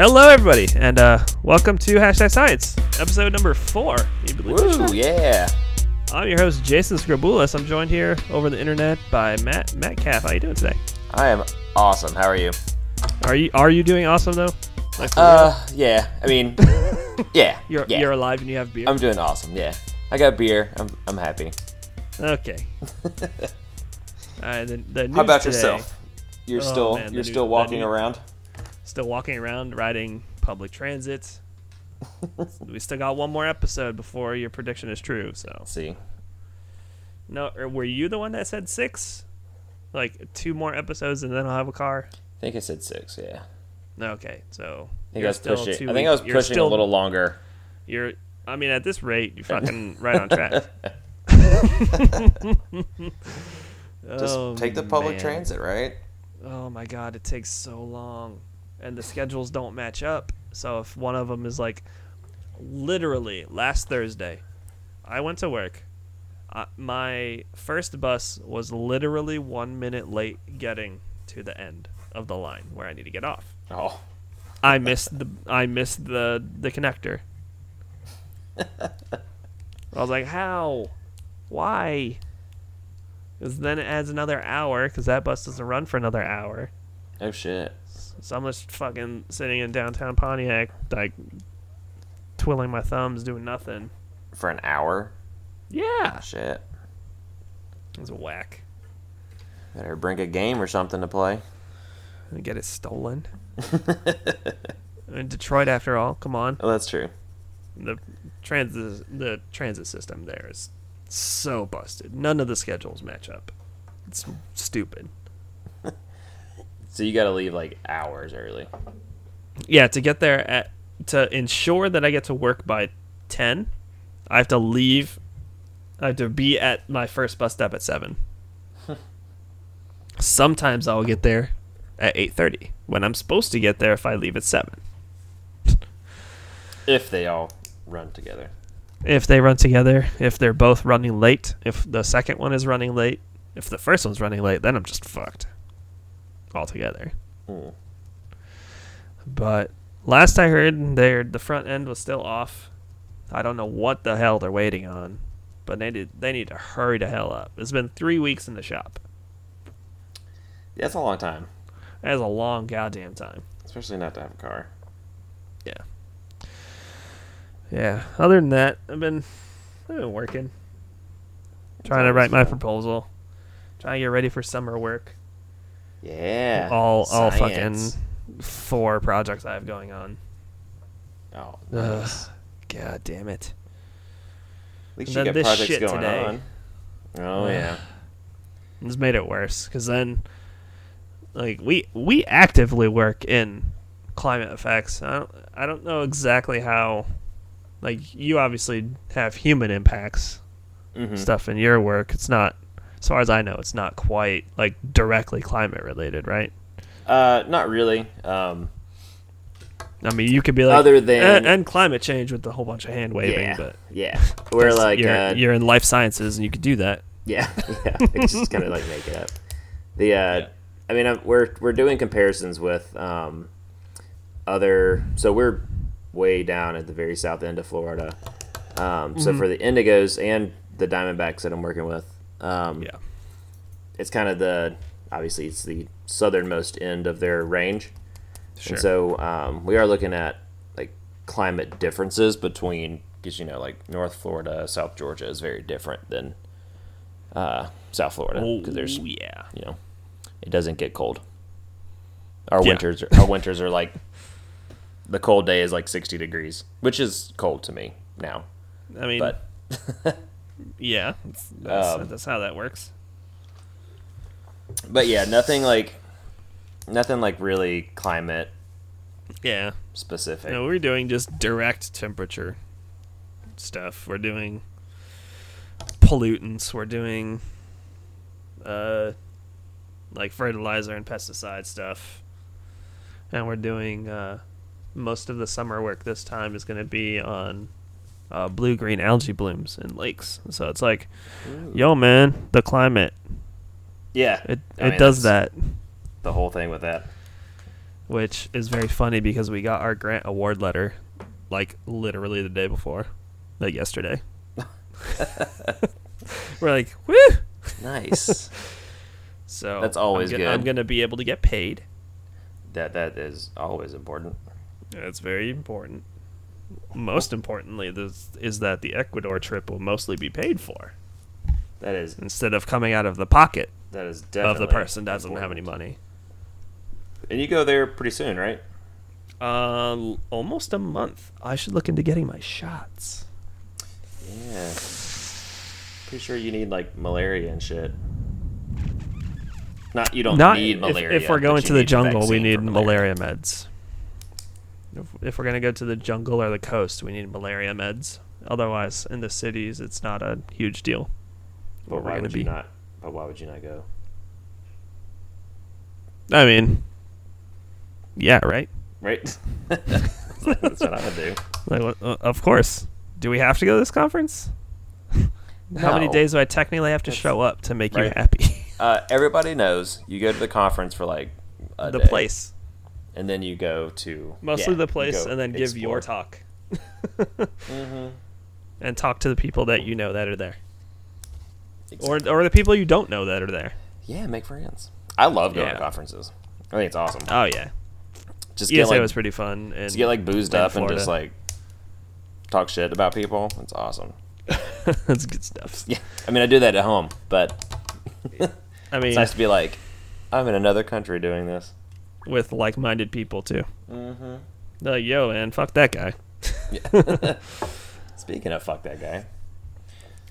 Hello, everybody, and uh, welcome to Hashtag Science, episode number four. You believe Woo, yeah. I'm your host, Jason Scribulis. I'm joined here over the internet by Matt Matt Caff. How you doing today? I am awesome. How are you? Are you are you doing awesome though? Like for Uh, yeah. I mean, yeah. real? you're yeah. you're alive and you have beer. I'm doing awesome. Yeah. I got beer. I'm, I'm happy. okay. All right. The, the news How about today, yourself? You're Oh, still man, the you're new- still walking new- around. Still walking around, riding public transit. we still got one more episode before your prediction is true. So Let's see. no, or were you the one that said six? Like two more episodes and then I'll have a car. I think I said six. Yeah. Okay, so I think you're I was still pushing. two I think I was you're pushing still- a little longer. You're, I mean, at this rate, you're fucking right on track. Just Oh, take the public man. transit, right? Oh my god, it takes so long, and the schedules don't match up. So if one of them is like, literally last Thursday, I went to work. Uh, my first bus was literally one minute late getting to the end of the line where I need to get off. Oh. I missed the I missed the the connector. I was like, how? Why? Because then it adds another hour because that bus doesn't run for another hour. Oh shit. So I'm just fucking sitting in downtown Pontiac, like twiddling my thumbs, doing nothing. For an hour. Yeah, oh, Shit. it was a whack. Better bring a game or something to play. And get it stolen. in Detroit, after all, come on. Oh, that's true. the transit the transit system there is so busted. None of the schedules match up. It's stupid. So you got to leave like hours early. Yeah, to get there at to ensure that I get to work by 10, I have to leave I have to be at my first bus stop at 7. Sometimes I'll get there at 8:30 when I'm supposed to get there if I leave at 7. If they all run together. if they run together, if they're both running late, if the second one is running late, if the first one's running late, then I'm just fucked altogether. Hmm. But last I heard, their the front end was still off. I don't know what the hell they're waiting on, but they did, they need to hurry the hell up. It's been three weeks in the shop. That's a long time, That is a long goddamn time. especially not to have a car. Yeah. Yeah. Other than that, I've been I've been working. Trying to write my proposal. Trying to get ready for summer work. Yeah. all all fucking four projects I have going on. Oh, Ugh. nice. God damn it. At least And you then got projects shit going today. on. Oh Ugh. yeah. It's made it worse because then, like we we actively work in climate effects. I don't I don't know exactly how. Like you obviously have human impacts hmm stuff in your work. It's not, as far as I know, it's not quite like directly climate related, right? Uh, not really. Um, I mean, you could be like Other than- and, and climate change with a whole bunch of hand waving, yeah, but yeah. We're like, you're, uh, you're in life sciences and you could do that. yeah, yeah. It's just kind of like make it up. The, uh, I mean, I'm, we're we're doing comparisons with um, other. So we're way down at the very south end of Florida. Um, so Mm-hmm. for the Indigos and the Diamondbacks that I'm working with, um, Yeah. it's kind of the obviously it's the southernmost end of their range. Sure. And so um, we are looking at like climate differences between because you know like North Florida, South Georgia is very different than uh, South Florida because there's Oh, yeah. you know it doesn't get cold. Our Yeah. winters are, our winters are like the cold day is like 60 degrees, which is cold to me now. I mean, But yeah, that's, Um, that's how that works. but yeah, nothing like nothing like really climate Yeah. specific. No, we're doing just direct temperature stuff. We're doing pollutants. We're doing uh, like fertilizer and pesticide stuff, and we're doing uh, most of the summer work. This time is going to be on uh, blue green algae blooms in lakes. So it's like, yo, man, the climate Yeah, it I it mean, does that. the whole thing with that. which is very funny because we got our grant award letter like literally the day before, like yesterday. We're like, woo! Nice. So That's always I'm, go- I'm gonna be able to get paid. that that is always important. That's very important. Most importantly, this is that the Ecuador trip will mostly be paid for That is instead of coming out of the pocket that is definitely of the person doesn't have any money. And you go there pretty soon, right? Uh, almost a month. I should look into getting my shots. Yeah. Pretty sure you need like malaria and shit. Not you don't Not need if, malaria. if we're going to the jungle, we need for malaria meds. If, if we're gonna go to the jungle or the coast, we need malaria meds. Otherwise, in the cities, it's not a huge deal. But why gonna would you be. not? But why would you not go? I mean, yeah, right. Right. That's what I would do. Like, what- uh, of course. Do we have to go to this conference? How many days do I technically have to That's- show up to make you happy? Uh, everybody knows you go to the conference for like a the day, place, and then you go to mostly yeah, the place, and then give your explore. talk Mhm. and talk to the people that you know that are there, or Exactly. or the people you don't know that are there. yeah, make friends. I love going Yeah. to conferences. I think it's awesome. Oh yeah, Just get ESA like was pretty fun. And just get like boozed up and just like talk shit about people. It's awesome. that's good stuff. Yeah, I mean I do that at home, but I mean, it's nice to be like, I'm in another country doing this. With like-minded people too. Mm-hmm. Like, yo, man, fuck that guy. Speaking of fuck that guy,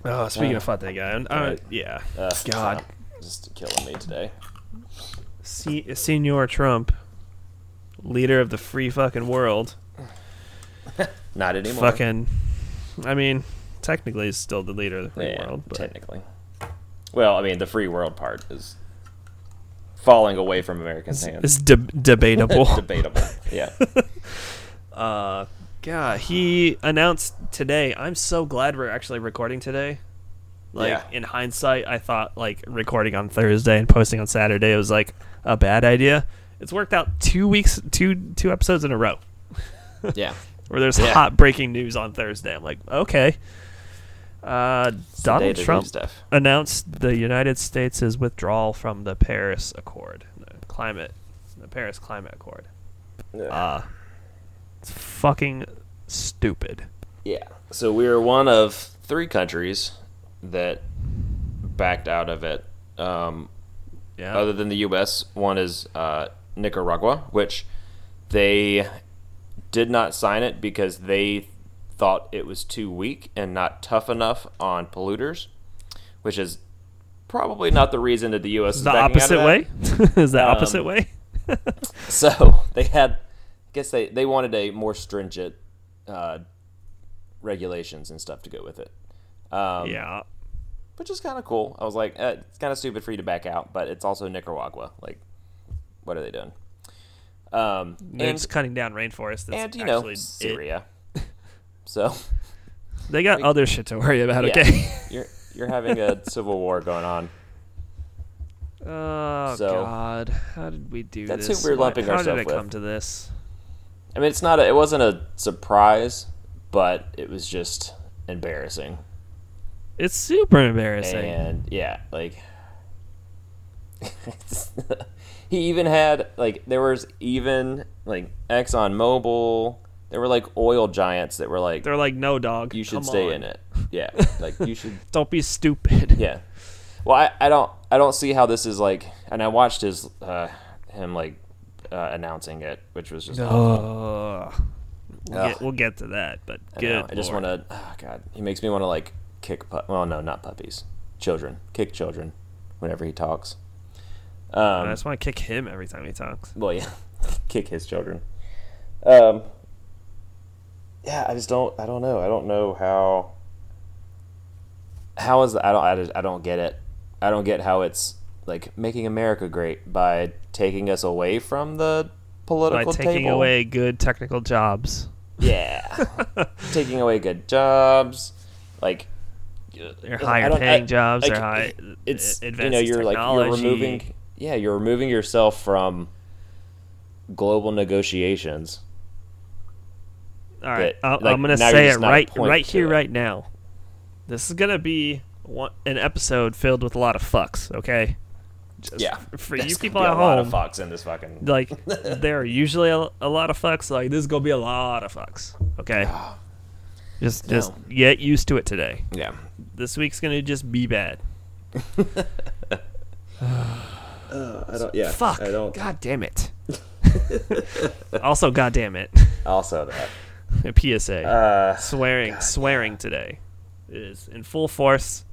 Oh, speaking Uh, of fuck that guy, and, uh, right. yeah, uh, God. stop. just killing me today. Se- Senor Trump, leader of the free fucking world, Not anymore. fucking. I mean, technically, he's still the leader of the free yeah, world, but technically. Well, I mean, the free world part is falling away from Americans' hands. it's de- debatable. Debatable. Yeah. uh, yeah, he announced today. I'm so glad we're actually recording today. Like Yeah. in hindsight, I thought like recording on Thursday and posting on Saturday was like a bad idea. It's worked out two weeks, two two episodes in a row. Yeah. where there's Yeah. hot breaking news on Thursday. I'm like, okay. Uh, It's the day Donald Trump announced the United States' withdrawal from the Paris Accord, the climate, the Paris Climate Accord. Uh, it's fucking stupid. Yeah. So we were one of three countries that backed out of it. Um, Yeah. other than the U.S., one is uh, Nicaragua, which they did not sign it because they thought it was too weak and not tough enough on polluters, which is probably not the reason that the U.S. is the opposite way? Is the Um, opposite way? So they had, I guess they, they wanted a more stringent uh, regulations and stuff to go with it. Um, yeah. which is kind of cool. I was like, eh, it's kind of stupid for you to back out, but it's also Nicaragua. Like, what are they doing? Um, and just cutting down rainforests. That's and you know actually it. So They got other shit to worry about. yeah, Okay. you're you're having a civil war going on. Oh So- God! How did we do That's this? who we're lumping Why- lumping How did ourselves it with. come to this? I mean, it's not. A, it wasn't a surprise, but it was just embarrassing. It's super embarrassing. And yeah, like he even had like there was even like Exxon Mobil. There were like oil giants that were like, They're like, no, dog. you should come stay on. in it. Yeah, like you should. Don't be stupid. Yeah. Well, I, I don't I don't see how this is like. And I watched his uh, him like uh, announcing it, which was just. awful. Ugh. We'll, Ugh. get, we'll get to that, but I, good. know, I just want to. Oh God, he makes me want to like kick. Pu- well, no, not puppies, children. Kick children whenever he talks. I Um, just want to kick him every time he talks. well, yeah, kick his children. Um, yeah, I just don't. I don't know. I don't know how. How is that? I don't. I, just, I don't get it. I don't get how it's like making America great by taking us away from the By political taking table. away good technical jobs. Yeah, taking away good jobs, like They're higher paying I- jobs. like, they're high. it's you know you're like you're removing yeah you're removing yourself from global negotiations. All right, I- like, I'm gonna say it right, right here, it. right now. This is gonna be one, an episode filled with a lot of fucks. Okay. Just Yeah, For you people at a lot of fucks in this fucking. like there are usually a, a lot of fucks. Like this is gonna be a lot of fucks. Okay. Just just No. get used to it today. Yeah. This week's gonna just be bad. Uh, I don't. Yeah. Fuck. I don't. God damn it. also, god damn it. Also that. A PSA. Uh. swearing swearing today is in full force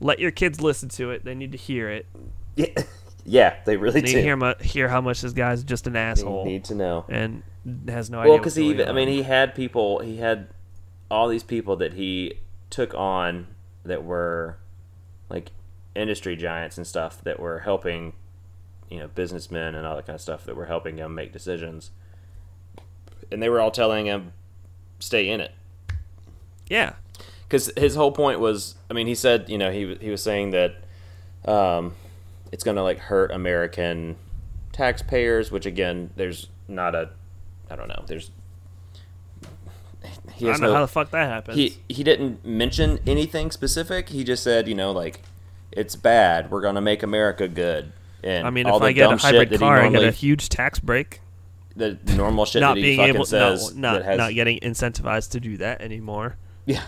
let your kids listen to it they need to hear it Yeah. Yeah. They really they need do. to hear, mu- hear how much this guy's just an They asshole need to know. and has no Well, idea because he even, I mean, he had people, he had all these people that he took on that were like industry giants and stuff that were helping, you know, businessmen and all that kind of stuff that were helping him make decisions. And they were all telling him, stay in it. yeah Because his whole point was, I mean, he said, you know, he, he was saying that um, it's going to like hurt American taxpayers, which again, there's not a, I don't know, there's, he I don't know no, how the fuck that happens he he didn't mention anything specific. He just said, you know, like it's bad. We're gonna make America good. And i mean if i get a hybrid car i get a huge tax break the normal shit not that he being fucking able says no, not that has not getting incentivized to do that anymore. Yeah.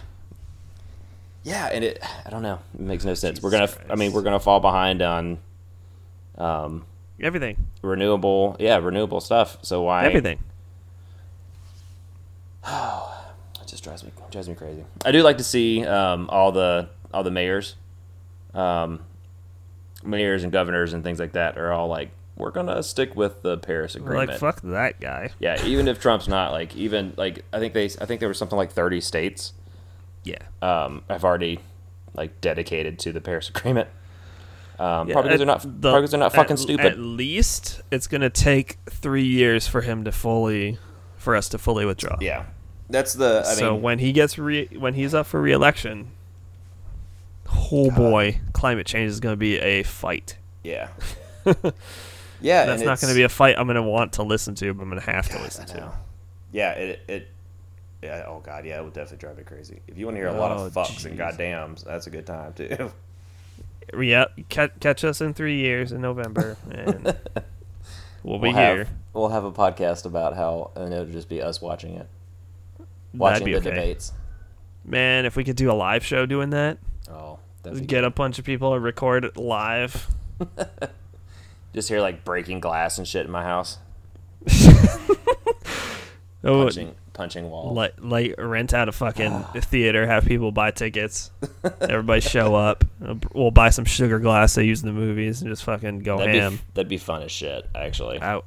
Yeah, and it I don't know, it makes no sense. we're gonna I mean we're gonna fall behind on um everything. renewable yeah renewable stuff. So why everything. Oh It just drives me drives me crazy. I do like to see um, all the all the mayors, um, mayors and governors and things like that are all like, we're gonna stick with the Paris We're Agreement. like fuck that guy Yeah, even if Trump's not like even like I think they I think there was something like thirty states yeah um, have already like dedicated to the Paris Agreement. Um, Yeah, probably because they're not the- probably 'cause they're not fucking at, stupid. At least it's gonna take three years for him to fully, for us to fully withdraw. yeah, that's the I so mean when he gets re- when he's up for re-election, oh boy, climate change is gonna be a fight. yeah yeah That's not gonna be a fight I'm gonna want to listen to, but I'm have to God, listen to. Yeah, it, it yeah, oh god, yeah, it would definitely drive me crazy. If you want to hear a lot Oh, of fucks and jeez. goddams, that's a good time too. Yeah, catch, catch us in three years in November, and we'll be we'll here. Have, we'll have a podcast about how and it'll just be us watching it, watching the okay. debates. Man, if we could do a live show doing that, Oh, get a bunch of people to record it live. just hear like breaking glass and shit in my house, Oh, punching punching walls. like like rent out a fucking theater, have people buy tickets, everybody show up. Uh, we'll buy some sugar glass they use in the movies and just fucking go that'd ham. be that'd be fun as shit, actually. Out.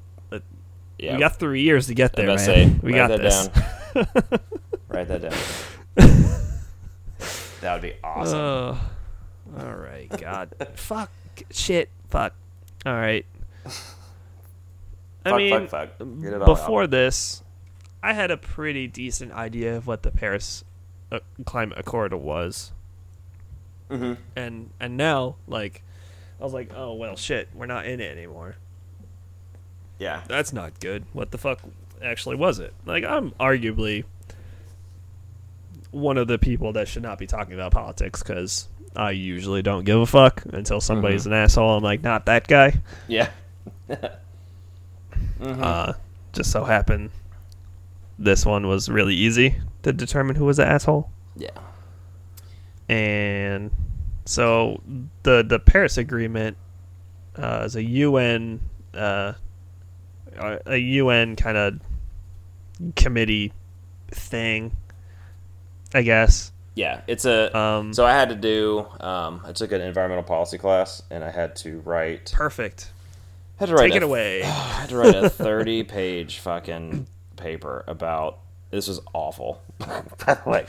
yeah, We got three years to get I there, man. say, we write got that this. down. Write that down. that would be awesome. Oh, all right. God, fuck, shit, fuck. All right. I fuck, mean, fuck, fuck. Before out. this, I had a pretty decent idea of what the Paris uh, Climate Accord was, Mhm. and and now, like, I was like, oh well, shit, we're not in it anymore. Yeah. That's not good. What the fuck actually was it? Like, I'm arguably one of the people that should not be talking about politics because I usually don't give a fuck until somebody's Mm-hmm. an asshole. I'm like, not that guy. Yeah. Uh, just so happened this one was really easy to determine who was the asshole. Yeah. And so the the Paris Agreement uh, is a UN uh, a UN kind of committee thing, I guess. Yeah. It's a. Um, so I had to do. Um, I took an environmental policy class, and I had to write. perfect. Had to write Take it a- away. I had to write a thirty-page fucking paper about. This was awful. like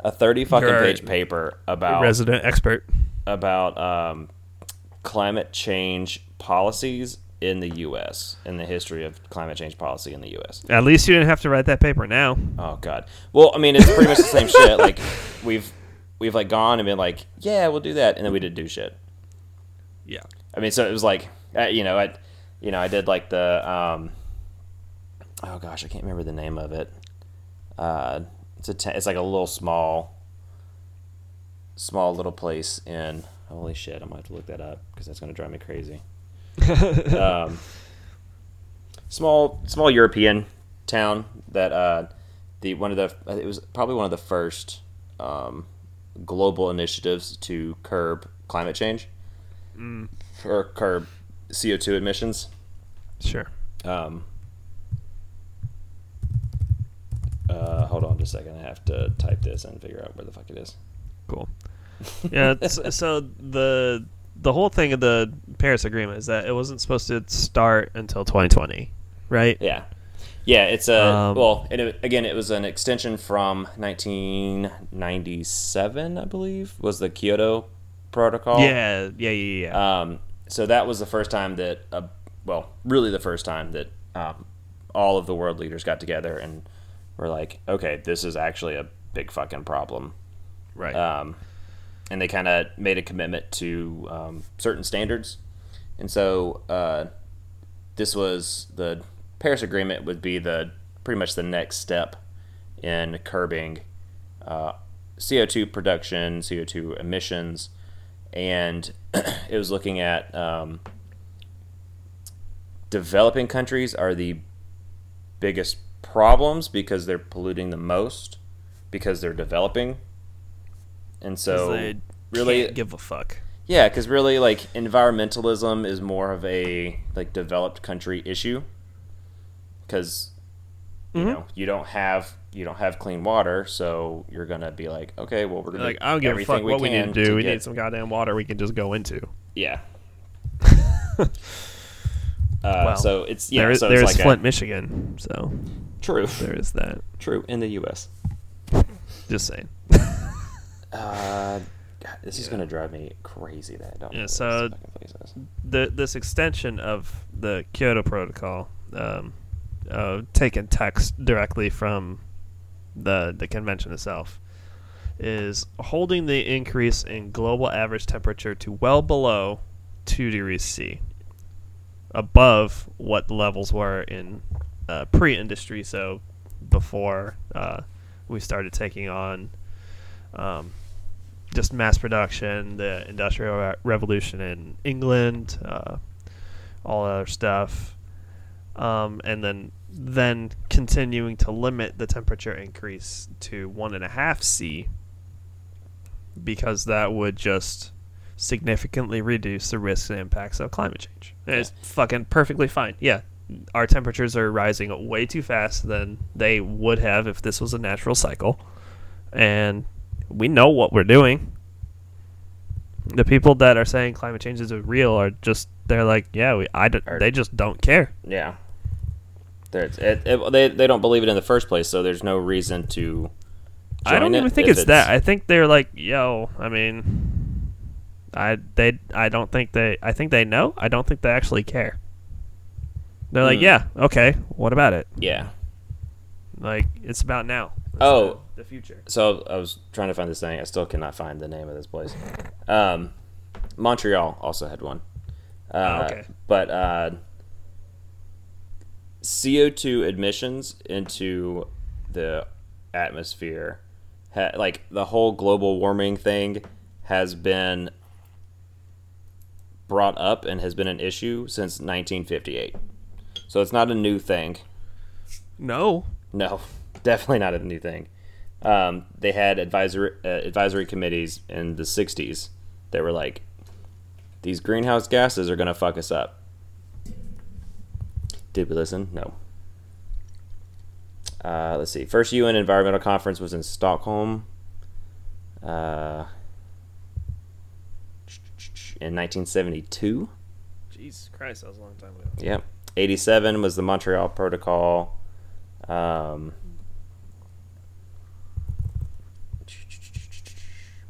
a thirty fucking You're page paper about Resident expert. about um, climate change policies in the U.S. in the history of climate change policy in the U.S. At least you didn't have to write that paper now. Oh God. Well, I mean, it's pretty much the same shit. Like we've we've like gone and been like, yeah, we'll do that, and then we didn't do shit. Yeah. I mean, so it was like, uh, you know, I you know, I did like the um, oh gosh, I can't remember the name of it. Uh, it's a te- it's like a little small, small little place in. Holy shit! I'm gonna have to look that up because that's gonna drive me crazy. um, small small European town that uh, the one of the it was probably one of the first um, global initiatives to curb climate change or curb CO two emissions. Sure. Um, uh, hold on just a second. I have to type this and figure out where the fuck it is. Cool. Yeah. so the the whole thing of the Paris Agreement is that it wasn't supposed to start until 2020, right? Yeah, yeah. It's a Um, well, and it, again, it was an extension from 1997, I believe, was the Kyoto Protocol. Yeah. Yeah. Yeah. Yeah. Um, so that was the first time that, uh, well, really the first time that um, all of the world leaders got together and were like, okay, this is actually a big fucking problem. right. Um, and they kind of made a commitment to um, certain standards. And so uh, this was the Paris Agreement would be the pretty much the next step in curbing uh, CO2 production, CO2 emissions, and it was looking at um, developing countries are the biggest problems because they're polluting the most because they're developing. And so they really give a fuck. yeah, because really, like environmentalism is more of a like developed country issue. Because you Mhm. know you don't have you don't have clean water, so you're gonna be like, okay, well we're gonna Like I don't give a everything fuck what we need can to do. we get- need some goddamn water we can just go into. yeah. uh, Well, so it's yeah, there is so there it's is like Flint, Michigan. So true, there is that. true in the U.S. Just saying. Uh, God, this is gonna drive me crazy that I don't. Yeah, so- this fucking place is. the this extension of the Kyoto Protocol, um, uh, taken text directly from the the convention itself, is holding the increase in global average temperature to well below two degrees C, above what the levels were in uh, pre-industry, so before uh, we started taking on. Um, just mass production, the industrial Re- revolution in England, uh, all other stuff, um, and then then continuing to limit the temperature increase to one and a half C, because that would just significantly reduce the risks and impacts of climate change. And It's fucking perfectly fine. Yeah, our temperatures are rising way too fast than they would have if this was a natural cycle, and we know what we're doing. The people that are saying climate change is real are just they're like, yeah, we I d- they just don't care. Yeah. It, it, they, they don't believe it in the first place, so there's no reason to. I don't even it think if it's, that. I think they're like, yo, I mean, I they I don't think they I think they know. I don't think they actually care. They're like, Hmm. yeah, okay, what about it? yeah. Like it's about now. Oh. the, the future. So I was trying to find this thing. I still cannot find the name of this place. Um, Montreal also had one. Uh, Oh, okay. But uh, CO2 emissions into the atmosphere, ha- like the whole global warming thing, has been brought up and has been an issue since 1958. So it's not a new thing. No, No, definitely not a new thing. Um, they had advisory uh, advisory committees in the '60s that were like, "These greenhouse gases are gonna fuck us up." Did we listen? No. Uh, let's see. First UN environmental conference was in Stockholm. Uh, in 1972. Jesus Christ, that was a long time ago. Yep. 87 was the Montreal Protocol. Um,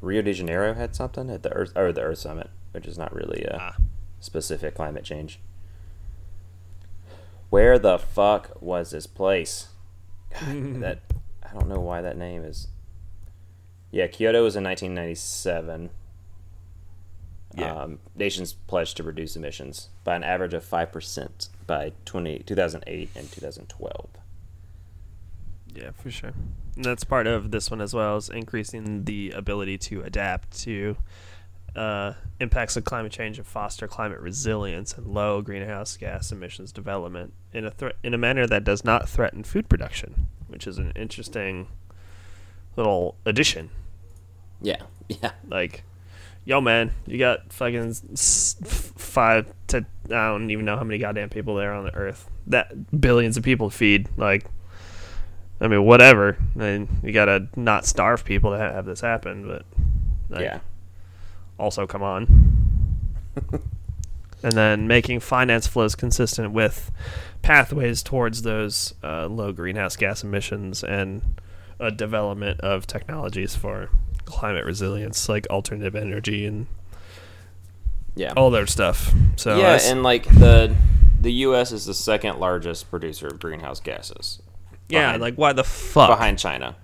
Rio de Janeiro had something at the Earth or the Earth Summit, which is not really a Ah. specific climate change. Where the fuck was this place? God, that I don't know why that name is. Yeah, Kyoto was in 1997. Yeah. Um, nations pledged to reduce emissions by an average of 5% by 20, 2008 and 2012. Yeah, for sure. And that's part of this one as well is increasing the ability to adapt to uh, impacts of climate change and foster climate resilience and low greenhouse gas emissions development in a thre- in a manner that does not threaten food production, which is an interesting little addition. Yeah, yeah. Like, yo, man, you got fucking five to I don't even know how many goddamn people there on the earth that billions of people feed. Like, I mean, whatever. I mean, you gotta not starve people to have this happen, but like, yeah. also come on. and then making finance flows consistent with pathways towards those uh, low greenhouse gas emissions and a development of technologies for climate resilience, like alternative energy and Yeah. all their stuff. So yeah, and like the the U.S. is the second largest producer of greenhouse gases. Yeah, behind- like why the fuck? behind China.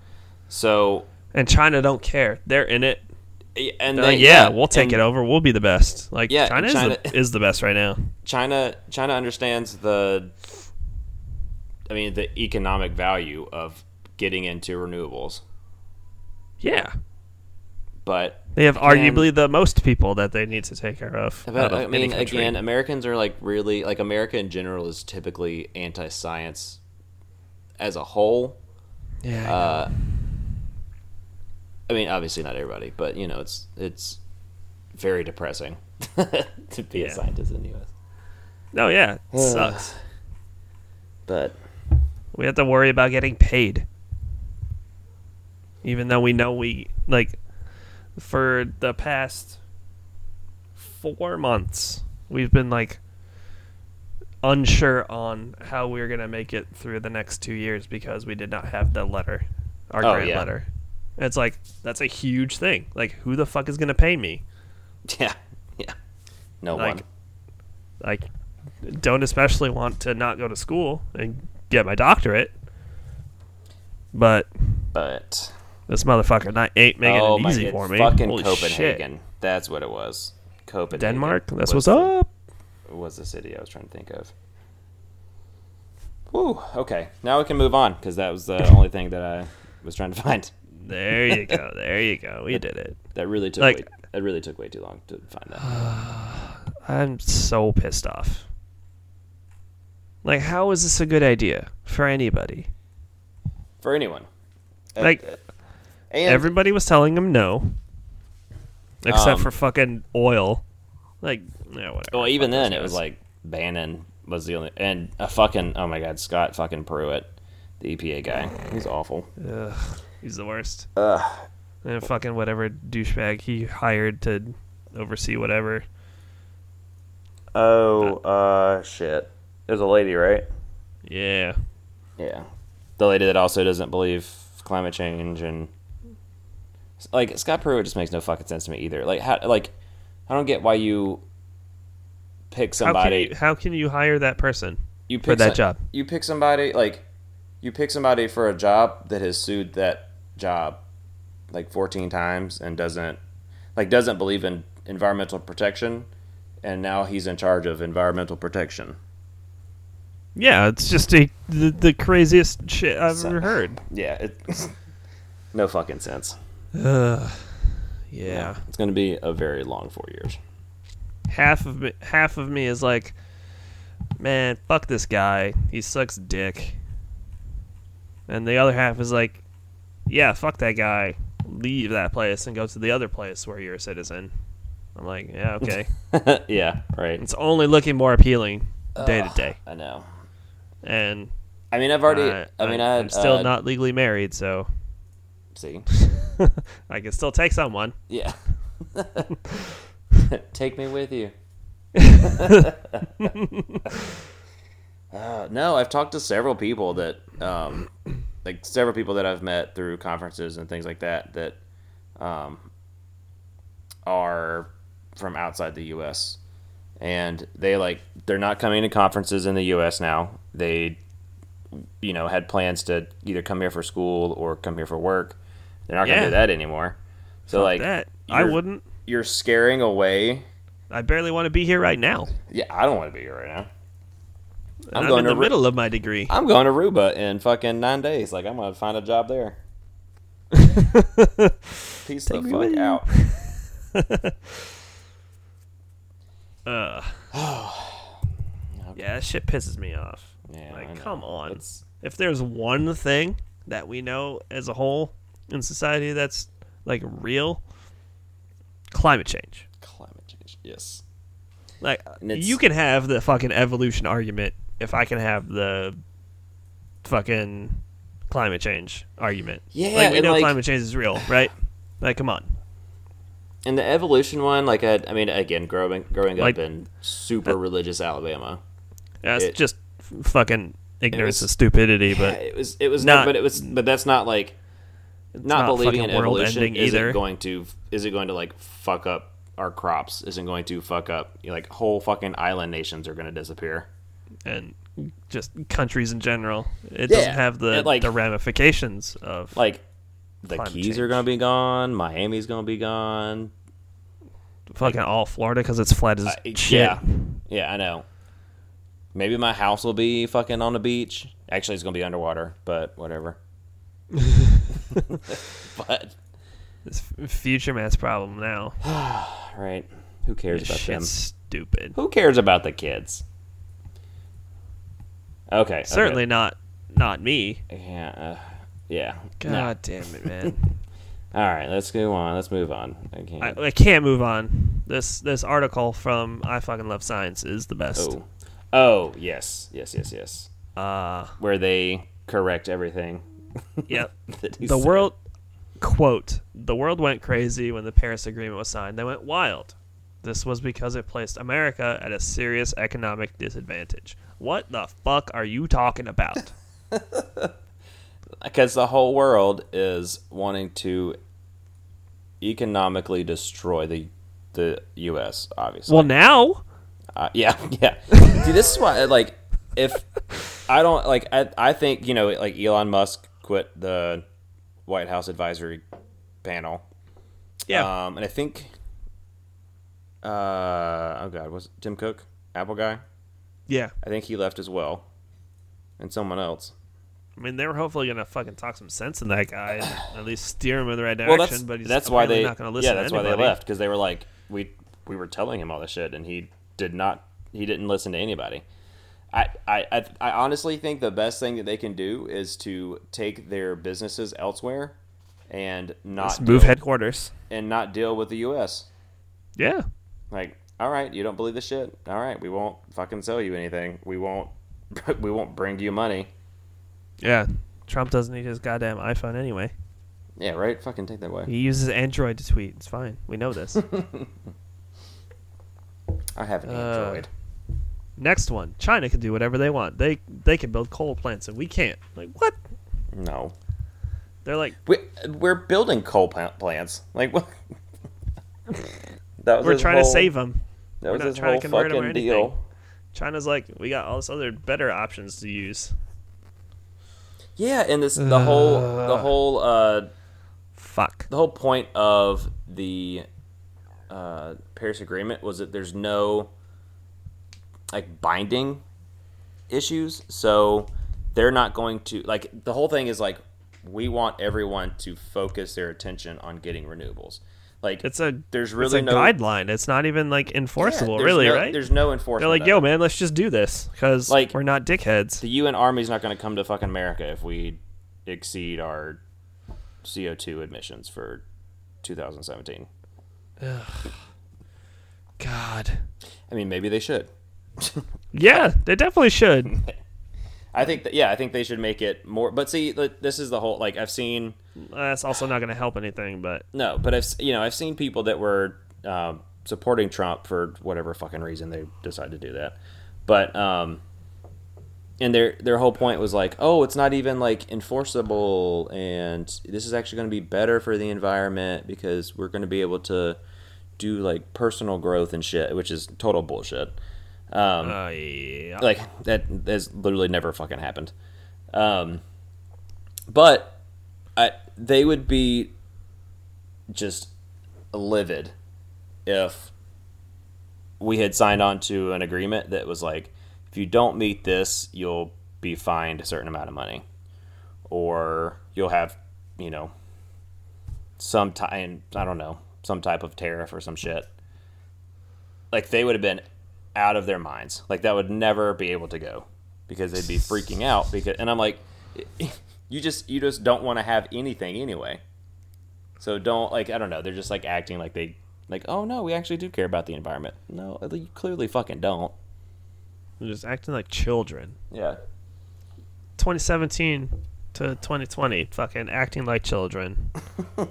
So and China don't care. They're in it. and like, yeah, we'll take and it over. We'll be the best. Like Yeah, China, China- is, the, is the best right now. China China understands the I mean the economic value of getting into renewables. Yeah. But They have Again- arguably the most people that they need to take care of. but out of I mean again Americans are like really like America in general is typically anti-science as a whole. yeah, Uh I mean obviously not everybody, but you know it's it's very depressing to be a scientist in the US. no, yeah, it sucks. But We have to worry about getting paid, even though we know we like for the past four months we've been like unsure on how we are gonna make it through the next two years because we did not have the letter, our Oh, grant yeah. letter. And it's like that's a huge thing. Like, who the fuck is gonna pay me? yeah, yeah. No Like, one. Like, don't especially want to not go to school and get my doctorate, but But this motherfucker not ain't making oh it easy God, for me. Fucking Holy Copenhagen. shit. That's what it was. Copenhagen. Denmark. That's was what's up. Was the city I was trying to think of. Woo. Okay. Now we can move on because that was the only thing that I was trying to find. There you go. There you go. We did it. That really took Like- way, that really took way too long to find that. I'm so pissed off. Like, how is this a good idea for anybody? For anyone. Like, uh, and Everybody was telling him no, except Um, for fucking oil. Like, yeah, whatever. well, even then it was like Bannon was the only and a fucking oh my god Scott fucking Pruitt, the EPA guy. He's awful. Ugh, he's the worst. Ugh. And fucking whatever douchebag he hired to oversee whatever. Oh, uh, shit. There's a lady, right? Yeah. Yeah. The lady that also doesn't believe climate change and like Scott Pruitt just makes no fucking sense to me either. Like how like I don't get why you pick How can, somebody you, how can you hire that person you pick for that some- job? You pick somebody like you pick somebody for a job that has sued that job like 14 times and doesn't like doesn't believe in environmental protection and now he's in charge of environmental protection. Yeah, it's just a, the, the craziest shit I've So- ever heard. Yeah, it no fucking sense. Ugh. Yeah. It's going to be a very long 4 years. Half of me, half of me is like, man, fuck this guy. He sucks dick. And the other half is like, yeah, fuck that guy. Leave that place and go to the other place where you're a citizen. I'm like, yeah, okay. yeah, right. it's only looking more appealing day to day. I know. And I mean, I've already. uh, I mean, I, I'm still uh, not legally married, so See, I can still take someone. yeah. Take me with you. uh, no, I've talked to several people that, um, like several people that I've met through conferences and things like that that, um, are from outside the U.S. and they like they're not coming to conferences in the U.S. now. They, you know, had plans to either come here for school or come here for work. They're not gonna do that anymore. So Fuck like that. I wouldn't. You're scaring away I barely want to be here right now. Yeah, I don't want to be here right now. I'm, going in to the middle of my degree. I'm going to Aruba in fucking nine days. Like I'm gonna find a job there. Peace the Take me fuck out. Ugh. yeah, that shit pisses me off. Yeah, like, come on. It's- If there's one thing that we know as a whole in society that's like real, climate change. climate change. Yes. Like you can have the fucking evolution argument if I can have the fucking climate change argument. Yeah, like we know like- climate change is real, right? Like, come on. And the evolution one, like I, I mean, again, growing growing Like- up in super uh, religious Alabama, That's It- just fucking ignorance was- and stupidity, yeah, but it was it was not, but it was, but that's not like not, not believing in evolution either. going to is it going to like fuck up our crops? Isn't going to fuck up like whole fucking island nations are going to disappear. and just countries in general. It doesn't have the it, like- the ramifications of Like the Keys are going to be gone. Miami's going to be gone. fucking all Florida because it's flat as Uh, shit. Yeah, yeah, I know. Maybe my house will be fucking on the beach. Actually, it's gonna be underwater, but whatever. but This future mass problem now. right, who cares This about them? stupid. Who cares about the kids? Okay, okay. Certainly not not me. Yeah, uh, yeah. God no. damn it, man. All right, let's go on. Let's move on. I can't. I, I can't move on. This this article from I fucking love science is the best. oh, oh, yes, yes, yes, yes. Uh Where they correct everything. Yep. the said. world quote the world went crazy when the paris agreement was signed they went wild this was because it placed america at a serious economic disadvantage what the fuck are you talking about because the whole world is wanting to economically destroy the the U.S. Obviously, well now uh, yeah, yeah. See, this is why, like, if I don't like, I, I think you know, like Elon Musk quit the White House advisory panel, yeah um, and I think, uh, oh god, was it Tim Cook, Apple guy? yeah I think he left as well, and someone else. i mean they were hopefully gonna fucking talk some sense in that guy and at least steer him in the right direction well, that's but he's that's why they not gonna listen yeah that's to why they left because they were like we we were telling him all this shit and he did not he didn't listen to anybody. I, I, I, honestly think the best thing that they can do is to take their businesses elsewhere and not move headquarters and not deal with the U.S. yeah Like, all right, you don't believe the shit. All right, we won't fucking sell you anything. We won't we won't bring you money. yeah trump doesn't need his goddamn iphone anyway Yeah, right. Fucking take that away. he uses android to tweet it's fine we know this I have an Uh, Android. Next one, China can do whatever they want. They they can build coal plants and we can't. Like what? No, They're like we we're building coal plants. Like what? that was we're his trying to save them. That we're was not his trying to whole convert 'em or fucking anything. deal. China's like we got all this other better options to use. Yeah, and this the whole the whole uh Fuck. the whole point of the uh, Paris Agreement was that there's no like binding issues, so they're not going to like the whole thing is like we want everyone to focus their attention on getting renewables. Like It's a there's really a no guideline. It's not even like enforceable, there's really, no- right? There's no enforcement. They're like, yo, man, let's just do this because Like- we're not dickheads. the UN Army's not going to come to fucking America if we exceed our CO2 emissions for 2017. Ugh. God. I mean, maybe they should. Yeah, they definitely should. I think that yeah, I think they should make it more. But see, this is the whole like I've seen That's also not going to help anything, but no, but I've you know I've seen people that were um, supporting Trump for whatever fucking reason they decided to do that, but um, and their their whole point was like, oh, it's not even like enforceable, and this is actually going to be better for the environment because we're going to be able to do like personal growth and shit, which is total bullshit. Um, uh, yeah. like that has literally never fucking happened. Um, but I, they would be just livid if we had signed on to an agreement that was like, if you don't meet this, you'll be fined a certain amount of money, or you'll have, you know, some time I don't know some type of tariff or some shit. Like they would have been out of their minds. Like that would never be able to go because they'd be freaking out. Because and I'm like, you just you just don't want to have anything anyway. So don't like I don't know. They're just like acting like they like oh no we actually do care about the environment. No, you clearly fucking don't. They're just acting like children. Yeah. 2017 to 2020, fucking acting like children.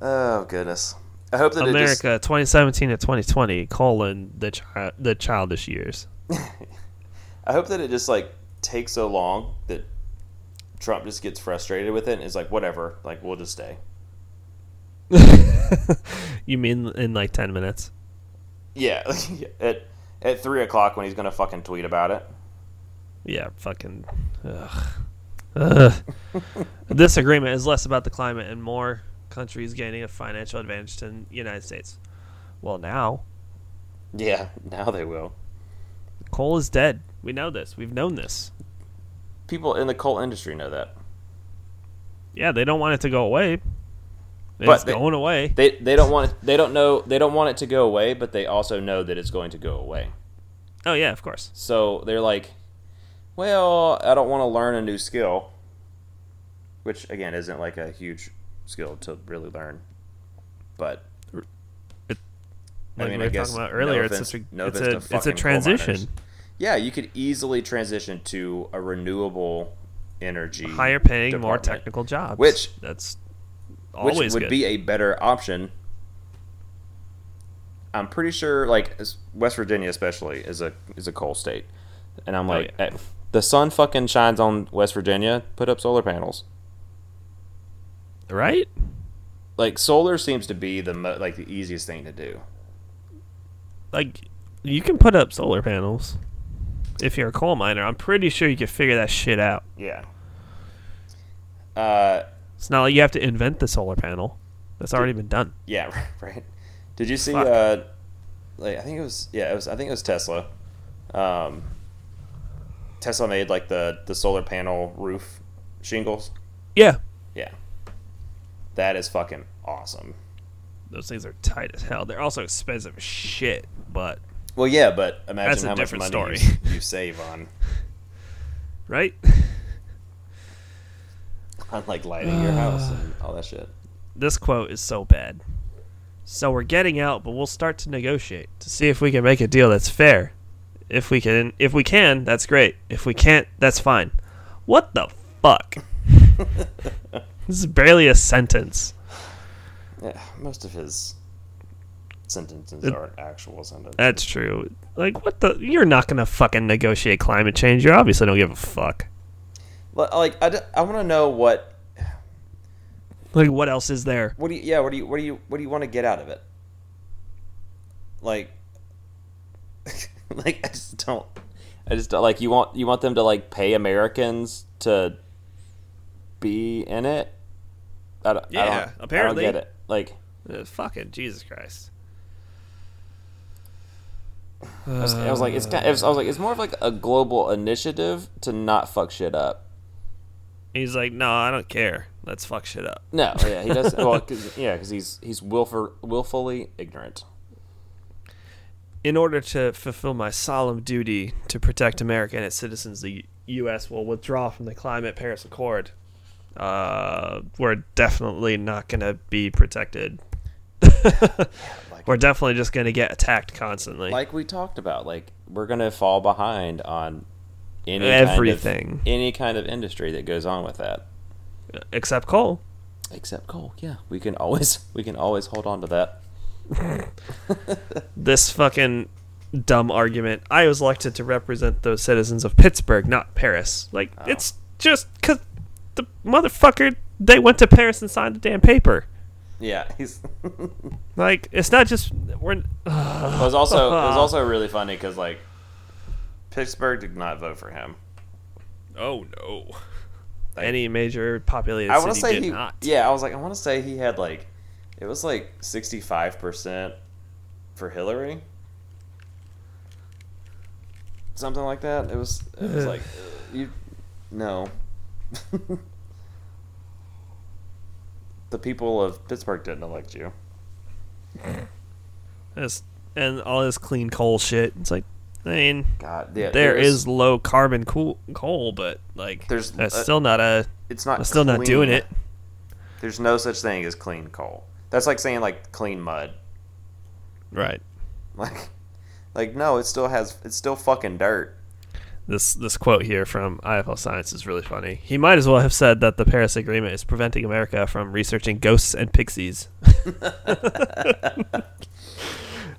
oh goodness. I hope that America, just... 2017 to 2020, colon the chi- the childish years. I hope that it just like takes so long that Trump just gets frustrated with it and is like, whatever, like we'll just stay. you mean in like 10 minutes? Yeah, at at three o'clock when he's gonna fucking tweet about it. Yeah, fucking. Ugh. Ugh. this agreement is less about the climate and more countries gaining a financial advantage to the United States. Well, now. Yeah, now they will. Coal is dead. We know this. We've known this. People in the coal industry know that. Yeah, they don't want it to go away. It's but they, going away. They they don't want it, they don't know they don't want it to go away, but they also know that it's going to go away. Oh yeah, of course. So they're like, well, I don't want to learn a new skill, which again isn't like a huge skill to really learn. But it, like I mean, we were I guess talking about earlier, no offense, it's, a, no it's, a, it's a transition. Yeah, you could easily transition to a renewable energy, higher paying, more technical jobs. Which that's always which would good. be a better option. I'm pretty sure, like West Virginia, especially, is a is a coal state, and I'm oh, like, oh, yeah. Eh, the sun fucking shines on West Virginia. Put up solar panels right? Like solar seems to be the mo- like the easiest thing to do. Like you can put up solar panels if you're a coal miner. I'm pretty sure you can figure that shit out. Yeah. Uh, it's not like you have to invent the solar panel. That's did, already been done. Yeah, right. Did you see? Uh, like I think it was yeah, it was I think it was Tesla. Um, Tesla made like the the solar panel roof shingles. Yeah. Yeah. That is fucking awesome. Those things are tight as hell. They're also expensive as shit, but well, yeah, but imagine how much money story. You, you save on right on like lighting your house and all that shit. This quote is so bad. So we're getting out, but we'll start to negotiate to see if we can make a deal that's fair. If we can, if we can, that's great. If we can't, that's fine. What the fuck? This is barely a sentence. Yeah, most of his sentences it, aren't actual sentences. That's true. Like, what the? You're not gonna fucking negotiate climate change. You obviously don't give a fuck. Like, I, I want to know what. Like, what else is there? What do you? Yeah. What do you? What do you? What do you want to get out of it? Like, like I just don't. I just don't like you want you want them to like pay Americans to be in it. I don't, yeah, I don't, apparently. I don't get it. Like, uh, fucking Jesus Christ. I was, I was, like, it's kind. Of, I was like, it's more of like a global initiative to not fuck shit up. He's like, no, I don't care. Let's fuck shit up. No, yeah, he does. well, cause, yeah, because he's he's willful, willfully ignorant. In order to fulfill my solemn duty to protect America and its citizens, the U.S. will withdraw from the Climate Paris Accord uh, we're definitely not going to be protected. like, we're definitely just going to get attacked constantly. Like we talked about, like we're going to fall behind on any everything, kind of, any kind of industry that goes on with that, except coal. Except coal, yeah. We can always we can always hold on to that. this fucking dumb argument. I was elected to represent those citizens of Pittsburgh, not Paris. Like oh. it's just because the motherfucker they went to Paris and signed the damn paper. Yeah, he's like it's not just we're. Uh, it was also it was also really funny because like Pittsburgh did not vote for him. Oh no! Like, Any major populated I want to say he. Not. Yeah, I was like, I want to say he had like, it was like sixty five percent for Hillary. Something like that. It was. It was like uh, you. No. the people of Pittsburgh didn't elect you. This- and all this clean coal shit. It's like, I mean, God, yeah, there there's- is low carbon coal, coal, but like, There's- that's uh, still not a. It's not. That's still not doing it. There's no such thing as clean coal. That's like saying like clean mud. Right. Like, like no, it still has. It's still fucking dirt. This this quote here from IFL Science is really funny. He might as well have said that the Paris Agreement is preventing America from researching ghosts and pixies.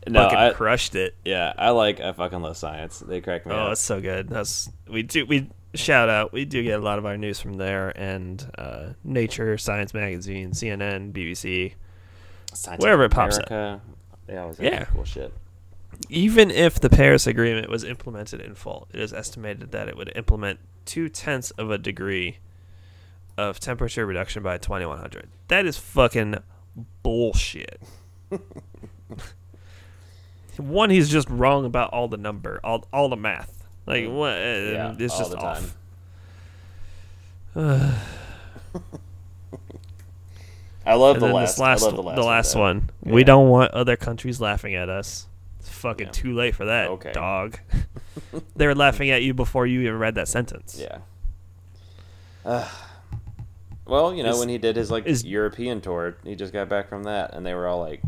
No, fucking I, crushed it. yeah, I like I fucking love science. They crack me Oh, up. that's so good. That's we do we shout out. We do get a lot of our news from there and uh, Nature, Science Magazine, CNN, BBC. Scientific wherever it pops up. America. They always have Yeah. cool shit. Even if the Paris Agreement was implemented in full, it is estimated that it would implement two tenths of a degree of temperature reduction by 2100. That is fucking bullshit. One, he's just wrong about all the number, all all the math. Like what? uh, Yeah, it's all just off. I love And the last. last, I love the last, the last though. one. We don't want other countries laughing at us. It's fucking Yeah. too late for that, Okay. dog. they were laughing at you before you even read that sentence. Yeah. Uh, well, you know, Is- when he did his like is- European tour, he just got back from that, and they were all like,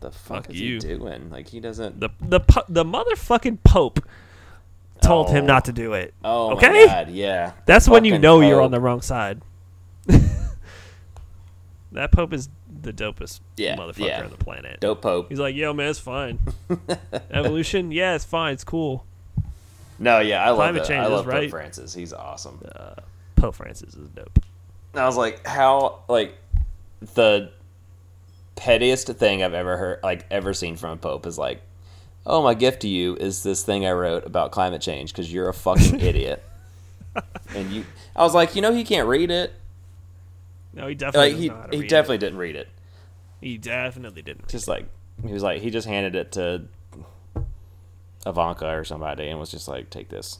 "The fuck, Fuck is you." he doing? Like, he doesn't." The the the motherfucking pope told him Oh. not to do it. oh okay? my god, yeah. That's when you Fucking know you're on the wrong side. That pope is the dopest Yeah, motherfucker yeah. on the planet. dope pope. He's like, yo, man, it's fine. Evolution, yeah, it's fine. It's cool. No, yeah, I love Climate that. change I love Pope. Francis. He's awesome. Uh, Pope Francis is dope. I was like, how like the pettiest thing I've ever heard, like ever seen from a pope is like, oh, my gift to you is this thing I wrote about climate change because you're a fucking idiot. and you, I was like, you know, he can't read it. No, he definitely Like he, doesn't know how to he definitely It. didn't read it. He definitely didn't. Just like he was like, he just handed it to Ivanka or somebody and was just like, take this.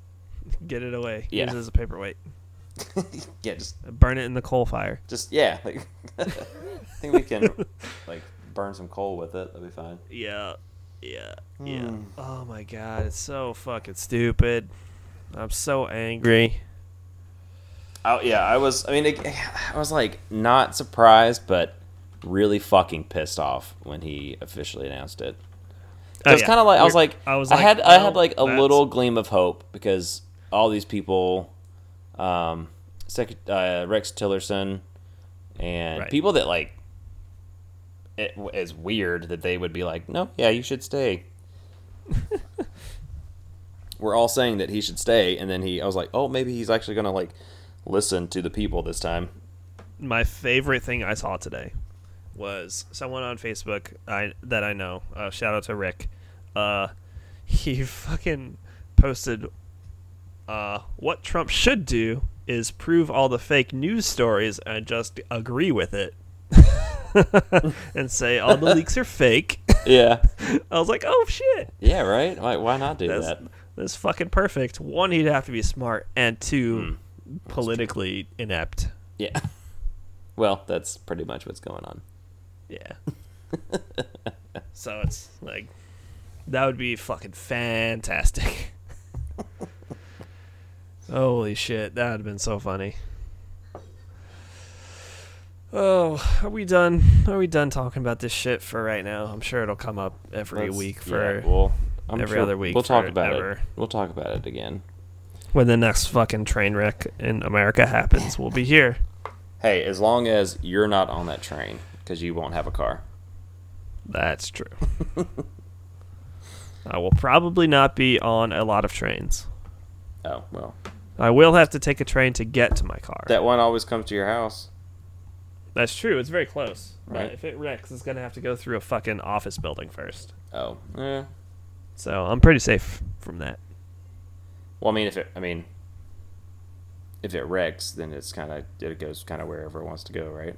Get it away. Yeah. Use it as a paperweight. Yeah, just Burn it in the coal fire. just yeah. Like, I think we can like burn some coal with it. That'd be fine. Yeah. Yeah. Yeah. Hmm. Oh my god, it's so fucking stupid. I'm so angry. Oh yeah, I was. I mean, it, I was like not surprised, but really fucking pissed off when he officially announced it. Oh, It's yeah. kind of like I was We're- like I was I like, had I had like a that's- little gleam of hope because all these people, um, Sec- uh, Rex Tillerson, and Right. people that like it is weird that they would be like, no, yeah, you should stay. We're all saying that he should stay, and then he, I was like, oh, maybe he's actually gonna like listen to the people this time. my favorite thing I saw today was someone on Facebook I that I know. Uh, shout out to Rick. Uh, he fucking posted. Uh, what Trump should do is prove all the fake news stories and just agree with it, and say all the leaks are fake. Yeah, I was like, oh shit, yeah, right. Why, why not do that's that? that's fucking perfect. One, he'd have to be smart, and two, Hmm. Politically inept. Yeah. Well, that's pretty much what's going on. Yeah. so it's like that would be fucking fantastic. Holy shit, that would have been so funny. Oh, are we done? Are we done talking about this shit for right now? I'm sure it'll come up every Let's- week for yeah, well, I'm every sure other week We'll talk about ever. it. We'll talk about it again. When the next fucking train wreck in America happens. We'll be here. Hey, as long as you're not on that train, because you won't have a car. That's true. I will probably not be on a lot of trains. Oh well, I will have to take a train to get to my car. that one always comes to your house. That's true. It's very close. Right. But if it wrecks, it's gonna have to go through a fucking office building first. Oh, yeah. So I'm pretty safe from that. Well, I mean, if it, I mean, if it wrecks, then it's kind of it goes kind of wherever it wants to go, right?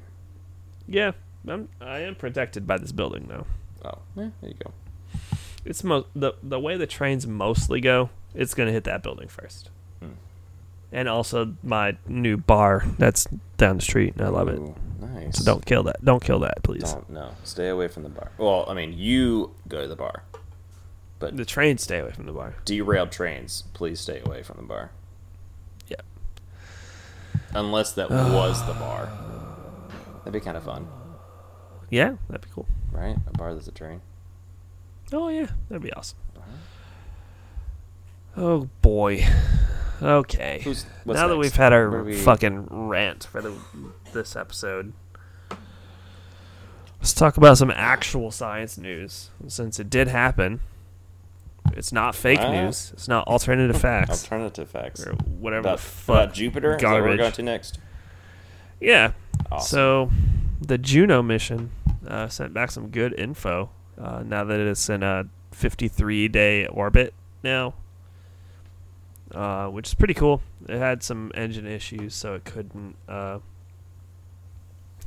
Yeah, I'm, I am protected by this building though. Oh, yeah, there you go. It's mo- the the way the trains mostly go. It's gonna hit that building first. Hmm. And also my new bar that's down the street, and I love it. Nice. So don't kill that. Don't kill that, please. Don't no. Stay away from the bar. Well, I mean, you go to the bar. But The trains stay away from the bar. derailed trains, please stay away from the bar. Yeah. Unless that was the bar. That'd be kind of fun, Yeah, that'd be cool. right? A bar that's a train. Oh yeah, that'd be awesome. Uh-huh. Oh boy. Okay. Who's what's now that next? we've had our are we- fucking rant for the this episode, let's talk about some actual science news. Since it did happen, it's not fake Ah. news. It's not alternative facts alternative facts or whatever about, the fuck. Jupiter. What we're garbage. going to next. Yeah. Awesome. So, the Juno mission uh, sent back some good info. Uh, now that it's in a 53 day orbit now, uh, which is pretty cool. It had some engine issues, so it couldn't uh,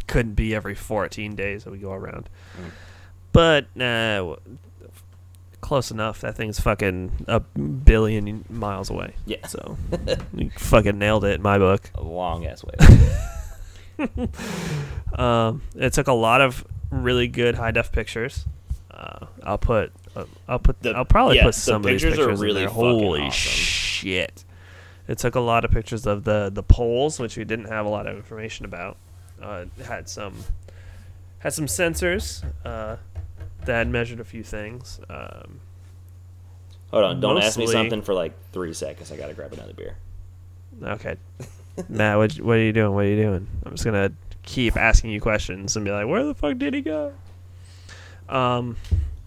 couldn't be every 14 days that we go around. Mm. But uh, close enough. That thing's fucking a billion miles away. Yeah. So you fucking nailed it in my book. a long ass way. Um, it took a lot of really good high def pictures. Uh, I'll put, uh, I'll put, The- I'll probably yeah, put the some of these pictures are really in there. Holy awesome. shit! It took a lot of pictures of the the poles, which we didn't have a lot of information about. Uh, it had some had some sensors that measured a few things. Um, Hold on, don't ask me Mostly- something for like three seconds. I gotta grab another beer. okay, Matt, what what are you doing? What are you doing? I'm just gonna keep asking you questions and be like, where the fuck did he go? Um,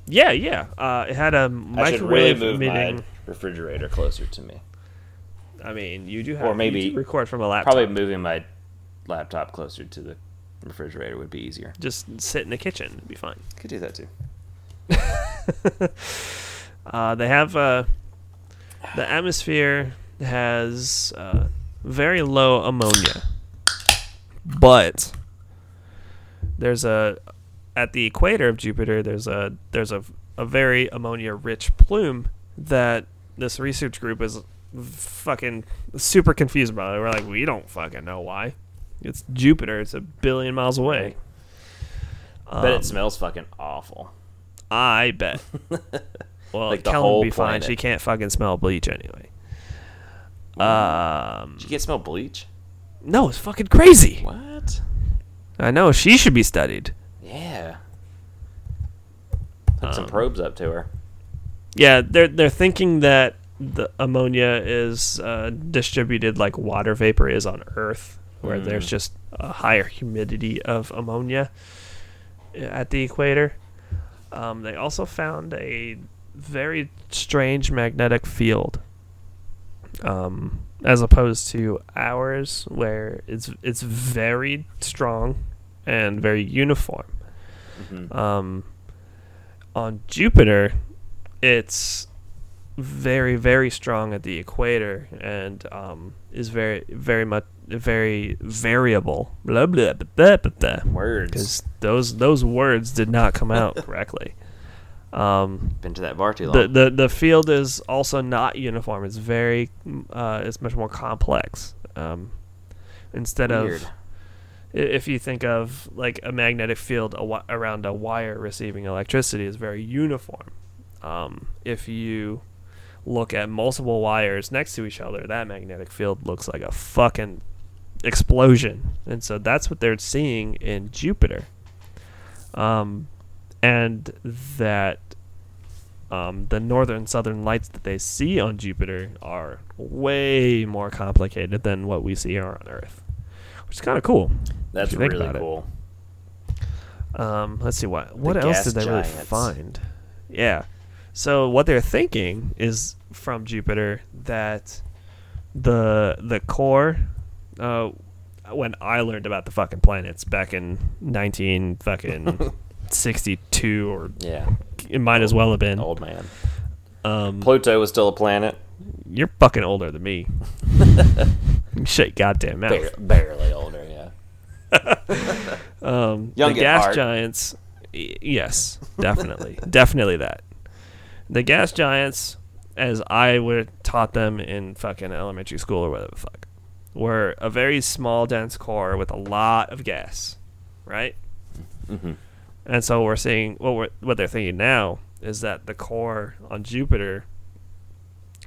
yeah, yeah. Uh, it had a I should really microwave move my refrigerator closer to me. I mean, you do have Or maybe- you do record from a laptop. Probably moving my laptop closer to the refrigerator would be easier. just sit in the kitchen. It'd be fine. Could do that too. Uh, they have uh, the atmosphere has uh, very low ammonia, but there's a at the equator of Jupiter. There's a there's a a very ammonia rich plume that this research group is fucking super confused about. We're like, we don't fucking know why. It's Jupiter. It's a billion miles away. Bet Um, it smells fucking awful. I bet. Well, Like the Kellen would be fine. She can't fucking smell bleach anyway. Um, Did can't smell bleach? no, it's fucking crazy. What? I know she should be studied. Yeah. Some Um, probes up to her. Yeah, they're they're thinking that the ammonia is uh, distributed like water vapor is on Earth, where Mm. there's just a higher humidity of ammonia at the equator. Um, they also found a very strange magnetic field, um, as opposed to ours, where it's it's very strong and very uniform. Mhm. Um, on Jupiter, it's very very strong at the equator and um, is very very much very variable. Blah blah blah blah blah. blah. Words. Because those those words did not come out correctly. Um, Been to that bar too long. the, the the field is also not uniform. It's very uh, it's much more complex. Um, instead Weird. of if you think of like a magnetic field a wi- around a wire receiving electricity is very uniform. Um, if you look at multiple wires next to each other, that magnetic field looks like a fucking explosion. And so that's what they're seeing in Jupiter. Um, and that um, the northern and southern lights that they see on Jupiter are way more complicated than what we see here on Earth, which is kind of cool. That's really cool. Um, let's see what what else did they really find? Yeah, so what they're thinking is from Jupiter that the the core. Uh, when I learned about the fucking planets back in nineteen fucking sixty two, or Yeah. it might as well have been. Old man. Um, Pluto was still a planet. you're fucking older than me. Your goddamn mouth. Bar- barely older, yeah. Um, Young the gas giants, Y- yes, definitely, definitely that. The gas giants, as I would taught them in fucking elementary school or whatever the fuck, were a very small, dense core with a lot of gas, right? Mhm. And so we're seeing what we're, what they're thinking now is that the core on Jupiter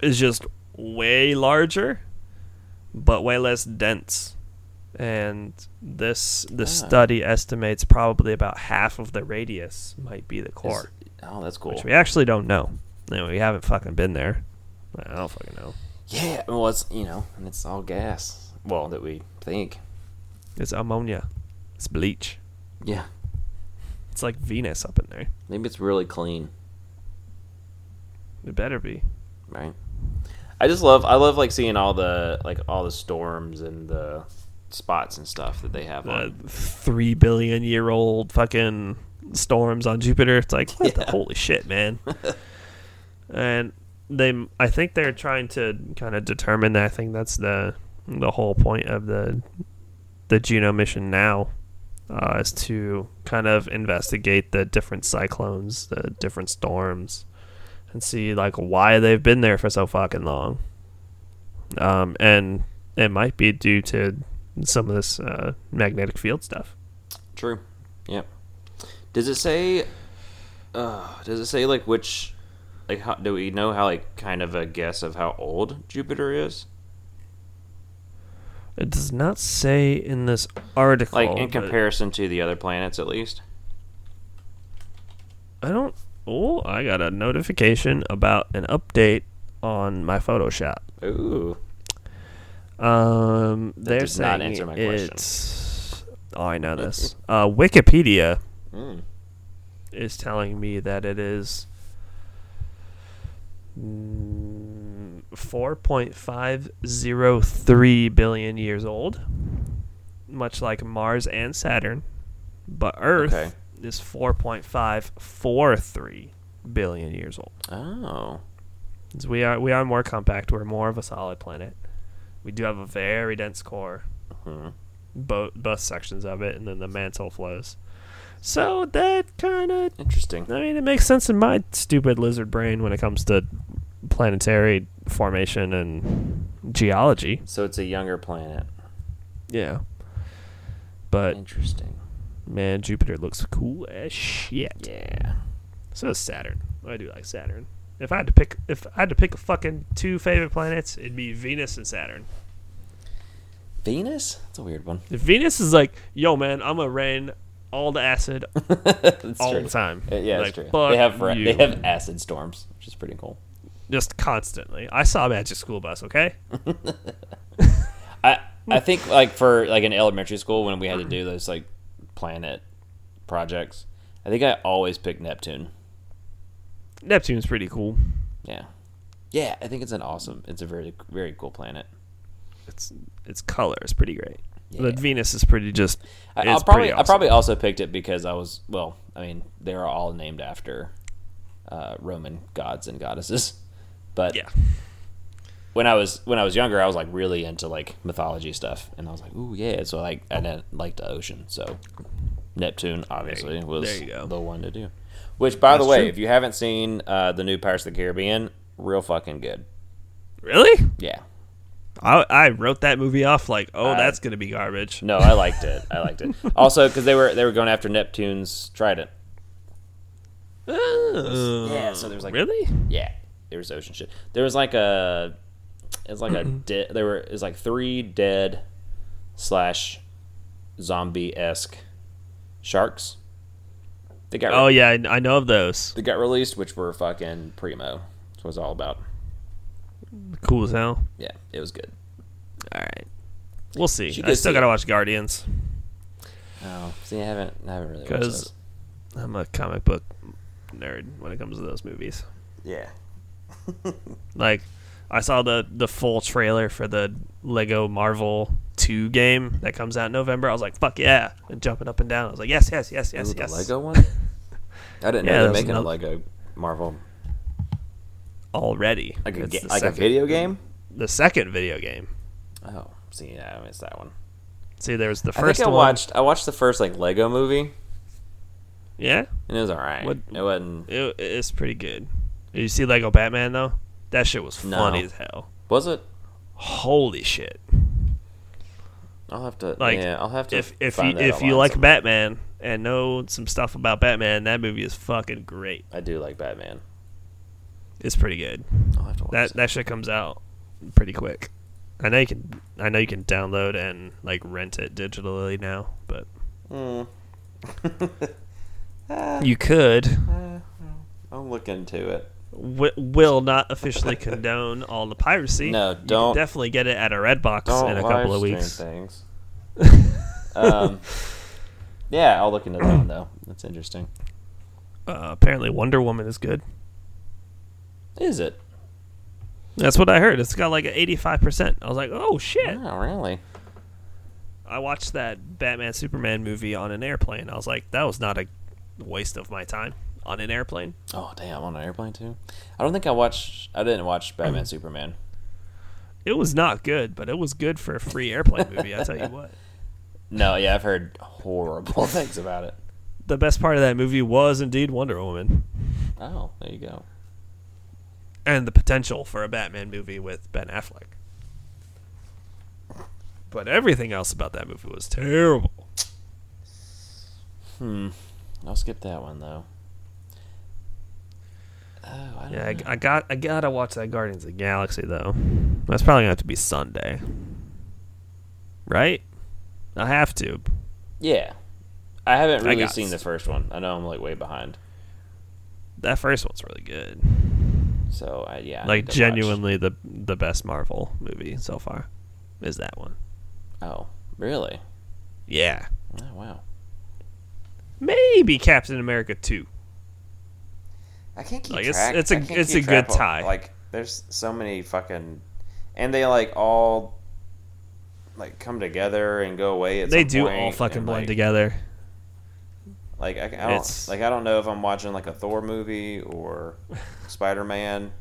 is just way larger, but way less dense. And this the Ah. study estimates probably about half of the radius might be the core, Oh, that's cool. which we actually don't know. No, we haven't fucking been there. I don't fucking know. Yeah, well, it's you know, and it's all gas. Well, that we think. It's ammonia. It's bleach. Yeah, It's like Venus up in there. maybe it's really clean, It better be. right? I just love, I love like seeing all the like all the storms and the spots and stuff that they have The on. three billion year old fucking storms on Jupiter. It's like what the holy shit, man. and they, I think they're trying to kind of determine that. I think that's the the whole point of the the Juno mission now, uh, is to kind of investigate the different cyclones, the different storms, and see like why they've been there for so fucking long. Um, and it might be due to some of this uh, magnetic field stuff. True. Yep. Does it say? Uh, does it say like which? Like, how do we know how like kind of a guess of how old Jupiter is? It does not say in this article. Like in comparison to the other planets, at least. I don't. Oh, I got a notification about an update on my Photoshop. Ooh. Um, they're does not answer my question. it's. Oh, I know this. uh, Wikipedia Mm. is telling me that it is mm, 4.503 billion years old, much like Mars and Saturn. But Earth Okay. is 4.543 billion years old. Oh. So we are we are more compact. We're more of a solid planet. We do have a very dense core, Mhm. both both sections of it, and then the mantle flows. So that kind of Interesting. I mean, it makes sense in my stupid lizard brain when it comes to planetary formation and geology. So it's a younger planet. Yeah. But Interesting. man, Jupiter looks cool as shit. Yeah. So Saturn. I do like Saturn. If I had to pick, if I had to pick a fucking two favorite planets, it'd be Venus and Saturn. Venus? That's a weird one. If Venus is like, yo, man, I'm gonna rain all the acid all true. the time. Uh, Yeah, like, that's true. They have you. they have acid storms, which is pretty cool. just constantly. I saw Magic School Bus. Okay. I I think like for like in elementary school when we had to do those like planet projects, I think I always picked Neptune. Neptune's pretty cool. Yeah. Yeah, I think it's an awesome. It's a very very cool planet. Its its color is pretty great. Yeah. But Venus is pretty just. I, I'll probably pretty I probably also picked it because I was well. I mean, they are all named after uh, Roman gods and goddesses. But Yeah. when I was when I was younger, I was like really into like mythology stuff, and I was like, ooh yeah. So like I didn't like the ocean, so Neptune obviously was there you go. the one to do. Which, by the way, true. if you haven't seen uh, the new Pirates of the Caribbean, real fucking good. Really? Yeah. I I wrote that movie off like, oh, Uh, that's gonna be garbage. No, I liked it. I liked it. Also, because they were they were going after Neptune's trident. Yeah, so there's like really? yeah, there was ocean shit. There was like a, it was like a dead. There were it was like three dead, slash, zombie esque, sharks. They got Oh yeah, I, I know of those. they got released, which were fucking primo. That's what it's all about. Cool as hell. Yeah, it was good. All right, we'll see. I still gotta it. watch Guardians Oh, see, I haven't I haven't really because. I'm a comic book nerd when it comes to those movies. Yeah. Like, I saw the the full trailer for the Lego Marvel Two game that comes out in November. I was like, fuck yeah, and jumping up and down. I was like, yes, yes, yes, yes, Ooh, the yes. Lego one. I didn't Yeah, know they're making a Lego Marvel already. like a ga- like a video game. The second video game. Oh, see, yeah, I missed that one. See, there was the I first think I one. watched I watched the first like Lego movie, Yeah, and it was all right. What- It wasn't. it, it's pretty good. Did you see Lego Batman though? That shit was No. funny as hell. Was it? Holy shit! I'll have to. Like, yeah, I'll have to. If if you if you like somewhere. Batman and know some stuff about Batman, that movie is fucking great. I do like Batman. It's pretty good. I'll have to watch That that shit comes out pretty quick. I know you can I know you can download and like rent it digitally now, but Mm. you could. I'll look into it. W- will not officially condone all the piracy. No, You can don't- definitely get it at a Redbox Don't in a couple of weeks. things. um, yeah, I'll look into that one though. That's interesting. Uh, apparently, Wonder Woman is good. Is it? That's what I heard. It's got like an eighty-five percent. I was like, oh shit. Oh, really? I watched that Batman Superman movie on an airplane. I was like, that was not a waste of my time on an airplane. Oh, damn! On an airplane too. I don't think I watched. I didn't watch Batman. Superman. It was not good, but it was good for a free airplane movie. I tell you what. No, yeah, I've heard horrible things about it. The best part of that movie was indeed Wonder Woman Oh, there you go. And the potential for a Batman movie with Ben Affleck. But everything else about that movie was terrible. Hmm. I'll skip that one though. Oh, I don't Yeah, I. I got I gotta watch that Guardians of the Galaxy though. That's probably gonna have to be Sunday, right? I have to. yeah. I haven't really got seen the first one. I know I'm like way behind. That first one's really good. So I yeah. Like need to watch- genuinely the the best Marvel movie so far is that one. Oh, really? Yeah, Oh, wow. maybe Captain America two. I can't keep Like, it's- track. it's a- I can't it's a good track of- tie. Like, there's so many fucking, and they like all like come together and go away. At They some do point, all fucking blend like, together. Like I, I don't It's- like I don't know if I'm watching like a Thor movie or Spider Man.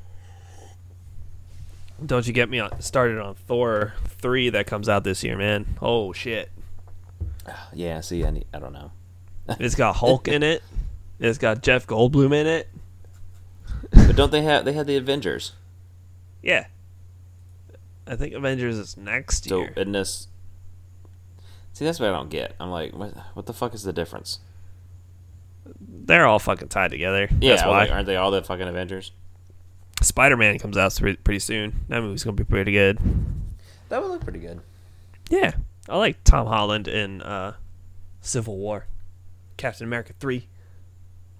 Don't you get me on, started on Thor three that comes out this year, man? Oh shit! Yeah, see, I, need, I don't know. It's got Hulk in it. It's got Jeff Goldblum in it. But don't they have they had the Avengers? Yeah. I think Avengers is next So year. in this, see, that's what I don't get. I'm like, what, what the fuck is the difference? They're all fucking tied together. Yeah, That's why. like, aren't they all the fucking Avengers? Spider Man comes out pretty, pretty soon. That movie's gonna be pretty good. That would look pretty good. Yeah, I like Tom Holland in uh, Civil War, Captain America three,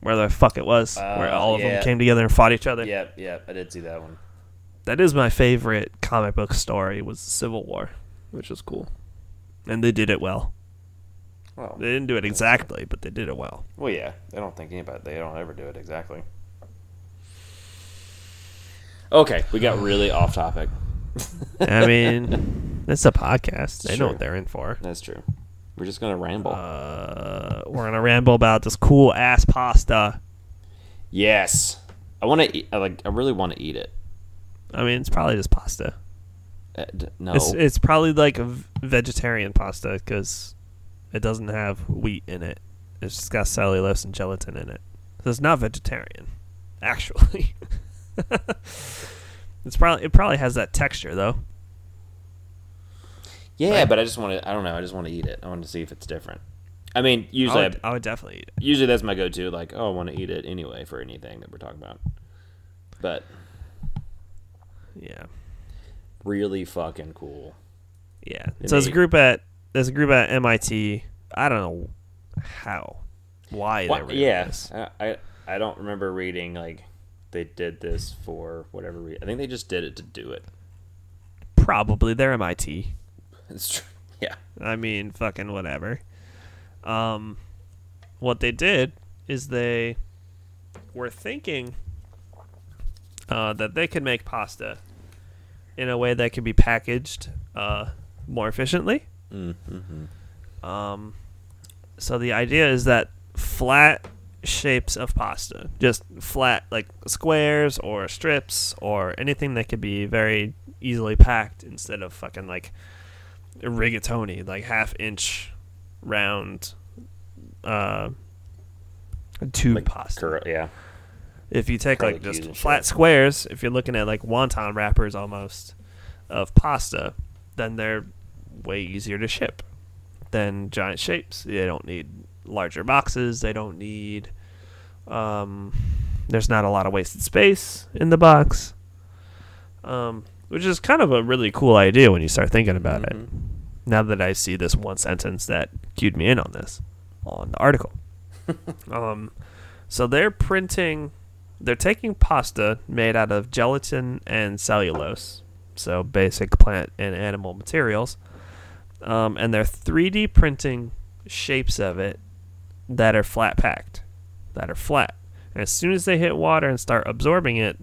where the fuck it was, where Uh, all of yeah. them came together and fought each other. Yep, yep, I did see that one. That is my favorite comic book story was Civil War, which was cool, and they did it well. Well, They didn't do it exactly, but they did it well. well, yeah. They don't think anybody. They don't ever do it exactly. Okay, we got really off topic. I mean, it's a podcast. They know what they're in for. That's true. We're just gonna ramble. Uh, we're gonna ramble about this cool ass pasta. yes, I want to eat. I like. I really want to eat it. I mean, it's probably just pasta. Uh, d- no, It's it's probably like a v- vegetarian pasta because it doesn't have wheat in it. It's just got cellulose and gelatin in it. So it's not vegetarian, actually. it's probably it probably has that texture though. yeah, but I just want to. I don't know. I just want to eat it. I want to see if it's different. I mean, I usually, would, I I would definitely eat it. usually that's my go-to. Like, oh, I want to eat it anyway for anything that we're talking about. But Yeah, really fucking cool. yeah. So there's a group at there's a group at MIT. I don't know how, why Why- they yeah, this. I, I I don't remember reading like they did this for whatever reason. I think they just did it to do it. Probably they're MIT. It's true. Yeah. I mean, fucking whatever. Um, what they did is they were thinking uh, that they could make pasta in a way that could be packaged uh, more efficiently. Mm-hmm. Um, so the idea is that flat shapes of pasta, just flat like squares or strips or anything that could be very easily packed instead of fucking like rigatoni, like half inch round uh, tube Like pasta. cur- yeah. If you take Curly like just flat shit. squares, if you're looking at like wonton wrappers almost of pasta, then they're way easier to ship than giant shapes. They don't need larger boxes. They don't need. Um, there's not a lot of wasted space in the box. Um, which is kind of a really cool idea when you start thinking about it. Mhm. Now that I see this one sentence that cued me in on this on the article. um, so they're printing, they're taking pasta made out of gelatin and cellulose, so basic plant and animal materials, um, and they're 3D printing shapes of it that are flat packed, that are flat. And as soon as they hit water and start absorbing it,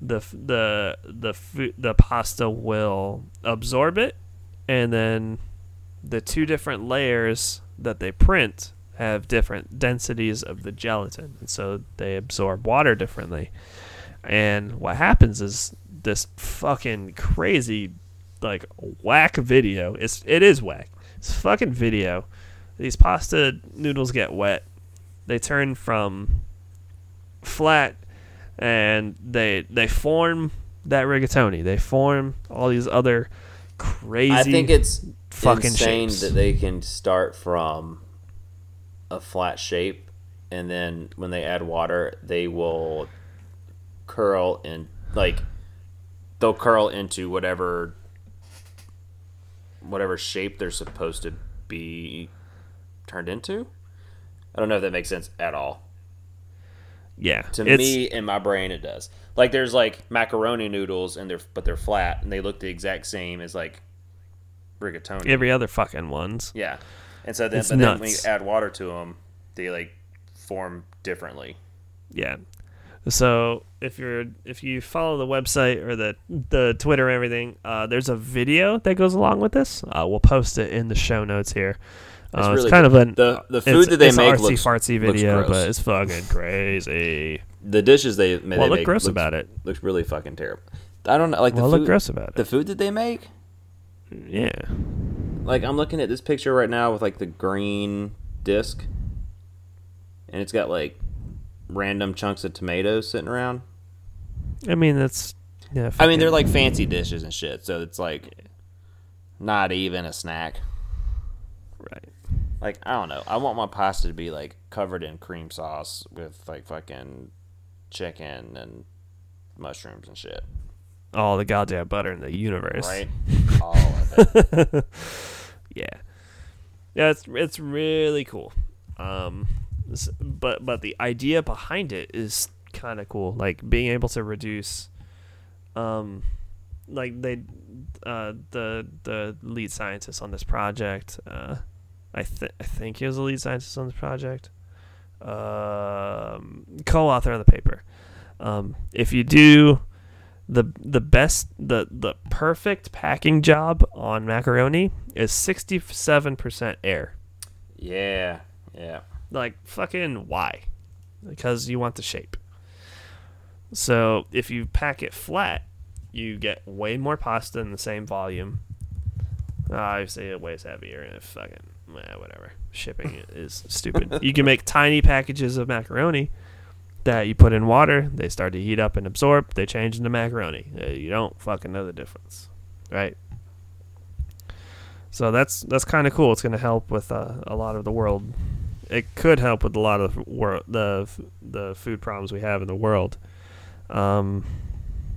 the the the fu- the pasta will absorb it, and then the two different layers that they print have different densities of the gelatin, and so they absorb water differently. And what happens is this fucking crazy, like whack video. It's it is whack. It's fucking video. These pasta noodles get wet. They turn from flat, and they they form that rigatoni. They form all these other crazy. I think it's fucking insane shapes. that they can start from a flat shape, and then when they add water, they will curl and like they'll curl into whatever whatever shape they're supposed to be turned into. I don't know if that makes sense at all. yeah. To me, in my brain, it does. Like there's like macaroni noodles, and they're but they're flat, and they look the exact same as like rigatoni. every other fucking ones. Yeah, and so then, It's but then when you add water to them, they like form differently. Yeah. So if you're if you follow the website or the the Twitter and everything, uh, there's a video that goes along with this. Uh, we'll post it in the show notes here. Uh, it's, really kind of an The- the food that they make artsy looks- fartsy video, but it's fucking crazy. The dishes they, they What look make gross looks, about it? looks really fucking terrible. I don't know, like the food, look gross about it. the food that they make. Yeah. Like I'm looking at this picture right now with like the green disc, and it's got like random chunks of tomatoes sitting around. I mean that's yeah. I mean, they're like fancy dishes and shit, so it's like not even a snack. right. Like I don't know. I want my pasta to be like covered in cream sauce with like fucking chicken and mushrooms and shit. All the goddamn butter in the universe. Right? All of it. yeah yeah it's it's really cool um but but the idea behind it is kind of cool like being able to reduce um like they uh the the lead scientist on this project uh i th- i think he was the lead scientist on this project um co-author on the paper um if you do the the best the the perfect packing job on macaroni is 67% air. Yeah. Yeah. Like fucking why? Because you want the shape. So if you pack it flat, you get way more pasta in the same volume. Uh, Obviously, it weighs heavier and it fucking eh, whatever. Shipping is stupid. You can make tiny packages of macaroni that you put in water. They start to heat up and absorb. They change into macaroni. Uh, you don't fucking know the difference, right? So that's that's kind of cool. It's going to help with uh, a lot of the world. It could help with a lot of wor- the the food problems we have in the world. Um,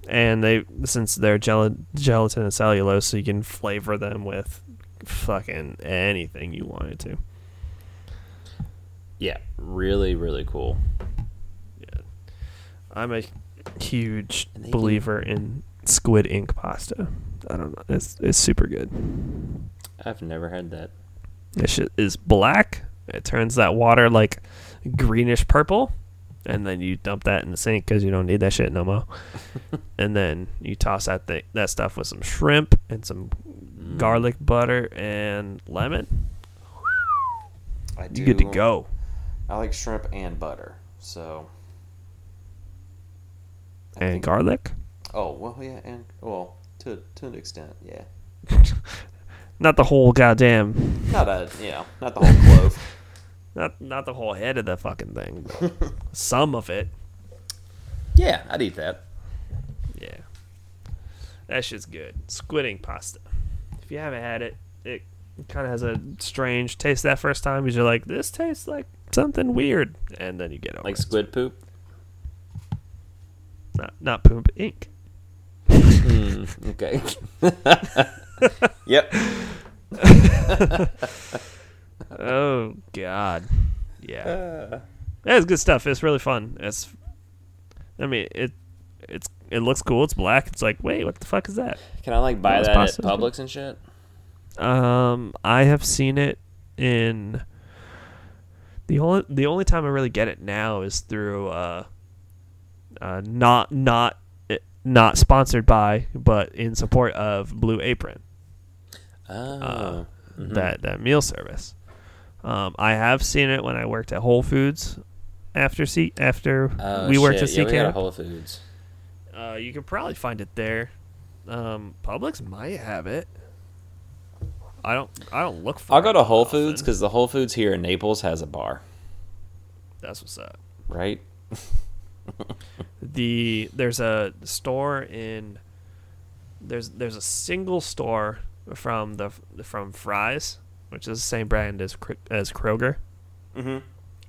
and they since they're gel- gelatin and cellulose, so you can flavor them with fucking anything you wanted to. Yeah. Really, really cool. Yeah, I'm a huge And they believer in squid ink pasta. I don't know. It's it's super good. I've never had that. This shit is black. It turns that water like greenish purple, and then you dump that in the sink because you don't need that shit no more. and then you toss that thing, that stuff with some shrimp and some Mm. garlic butter and lemon. I You good to go. I like shrimp and butter. So. I And garlic. Oh well, yeah, and well, to to an extent, yeah. Not the whole goddamn. Not a you know, not the whole clove. Not not the whole head of the fucking thing, but some of it. Yeah, I'd eat that. Yeah. That shit's good. Squid ink pasta. If you haven't had it, it kind of has a strange taste that first time because you're like, this tastes like something weird. And then you get over Like it. squid poop. Not, not poop ink. Hmm, okay. Yep. Oh, God. Yeah. Uh, Yeah, it's good stuff. It's really fun. It's, I mean, it, it's, it looks cool. It's black. It's like, wait, what the fuck is that? can I like buy Those that at. Publix and shit? Um, I have seen it in the only the only time I really get it now is through uh, uh not not eh, not sponsored by but in support of Blue Apron Oh. Mhm. that that meal service. Um, I have seen it when I worked at Whole Foods after C after Oh, we worked shit. at Yeah, CK. Whole Foods. uh, you could probably find it there. Um, Publix might have it. I don't. I don't look for. I'll go to Whole often. Foods because the Whole Foods here in Naples has a bar, That's what's up. right? The there's a store in there's there's a single store from the from Fry's, which is the same brand as as Kroger Mm-hmm.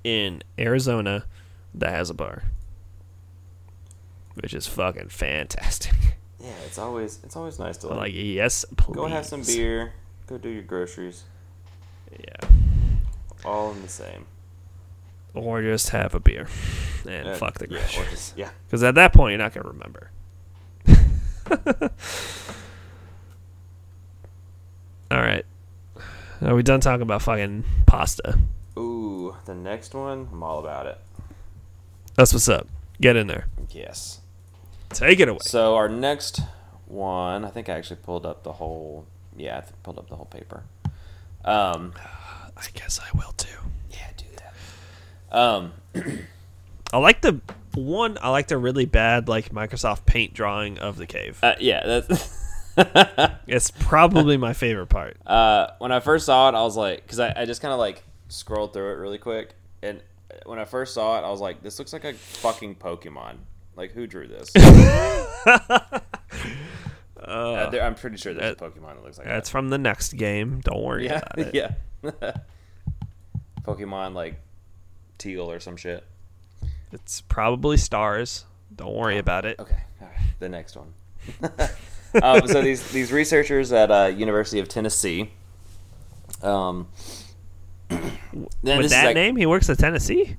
in Arizona that has a bar. Which is fucking fantastic. Yeah, it's always it's always nice to like, like, yes, please. go have some beer, go do your groceries, Yeah. all in the same. Or just have a beer and Uh, fuck the yeah, groceries. yeah. Because at that point, you're not going to remember. All right. Are we done talking about fucking pasta? Ooh, the next one, I'm all about it. That's what's up. Get in there. Yes. Take it away. So our next one, I think I actually pulled up the whole. Yeah, I th- pulled up the whole paper. Um, I guess I will too. yeah, do that. Um, I like the one. I like the really bad like Microsoft Paint drawing of the cave. uh, yeah, that's. It's probably my favorite part. uh, when I first saw it, I was like, because I, I just kind of like scrolled through it really quick, and when I first saw it, I was like, this looks like a fucking Pokemon. Like, who drew this? Uh, there- I'm pretty sure there's a Pokemon that looks like That's from the next game. Don't worry that. about Yeah, it. yeah. Pokemon like teal or some shit. It's probably stars. Don't worry about it. Okay, all right. The next one. Um, so these these researchers at uh, University of Tennessee. Um, With that like- name, he works at Tennessee.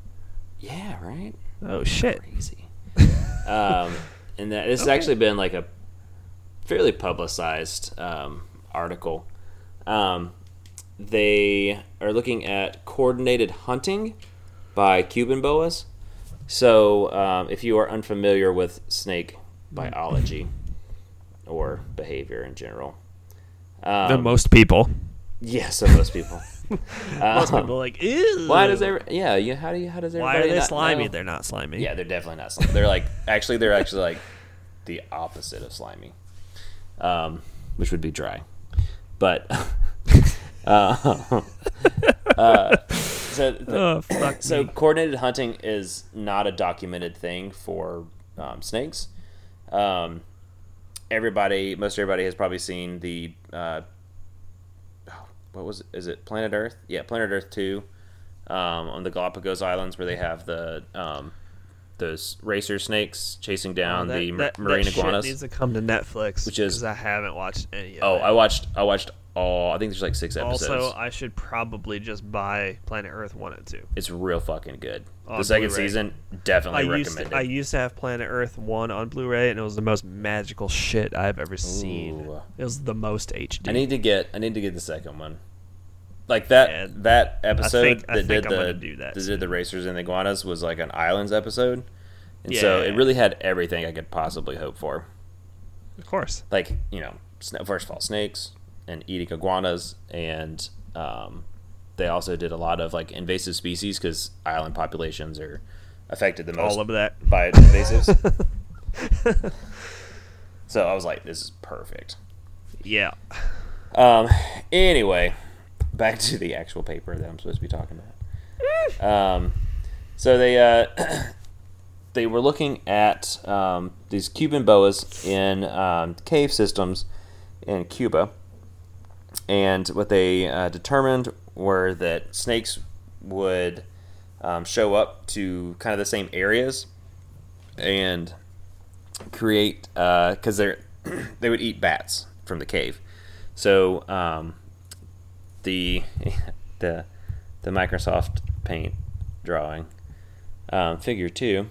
yeah, right. Oh shit. Crazy. um, and that this has actually been like a fairly publicized um, article. Um, they are looking at coordinated hunting by Cuban boas. So, um, if you are unfamiliar with snake biology or behavior in general, um, The most people. yeah, so most people. Most Um, people are like, ew. why does every yeah? You how do you how does Why are they slimy? know? They're not slimy. Yeah, they're definitely not slimy. They're like actually they're actually like the opposite of slimy, um, which would be dry. But uh, uh, so the, Oh so me. coordinated hunting is not a documented thing for um, snakes. Um, everybody, most everybody has probably seen the uh, what was it? Is it Planet Earth? Yeah, Planet Earth two um, on the Galapagos Islands where they have the um, those racer snakes chasing oh, down Oh, that- the that- marine that shit needs to come to Netflix, Which is- because I haven't watched any. Oh, it. I watched I watched all. I think there's like six episodes. Also, I should probably just buy Planet Earth one and two. it's real fucking good. On the second Blu-ray. season I definitely used recommended. to, I used to have Planet Earth one on Blu-ray, and it was the most magical shit I've ever seen. Ooh. It was the most HD. I need to get I need to get the second one. Like that Yeah, that episode think- that did I'm the do that that did the racers and the iguanas was like an islands episode, and so Yeah. it really had everything I could possibly hope for. of course. Like you know, first of all, snakes and eating iguanas, and um, they also did a lot of like invasive species because island populations are affected the most All of that. by invasives. so I was like, this is perfect. Yeah. Um. Anyway, back to the actual paper that I'm supposed to be talking about. Um, so they uh, they were looking at um, these Cuban boas in um, cave systems in Cuba, and what they uh, determined were that snakes would um, show up to kind of the same areas and create because they're they would eat bats from the cave. So um, the the the Microsoft Paint drawing. Um, figure two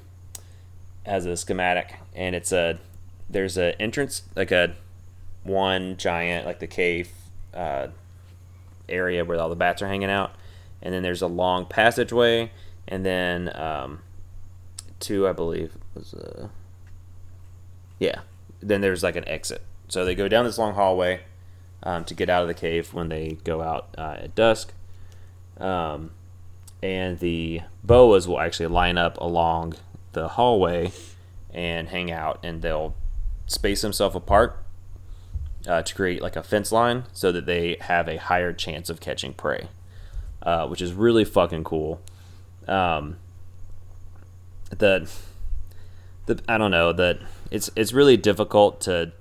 has a schematic, and it's a there's an entrance like a one giant like the cave uh, area where all the bats are hanging out, and then there's a long passageway, and then um, two I believe was a yeah. Then there's like an exit, so they go down this long hallway um, to get out of the cave when they go out uh, at dusk. Um, and the boas will actually line up along the hallway and hang out, and they'll space themselves apart uh, to create like a fence line so that they have a higher chance of catching prey, uh, which is really fucking cool. Um, the the I don't know that it's it's really difficult to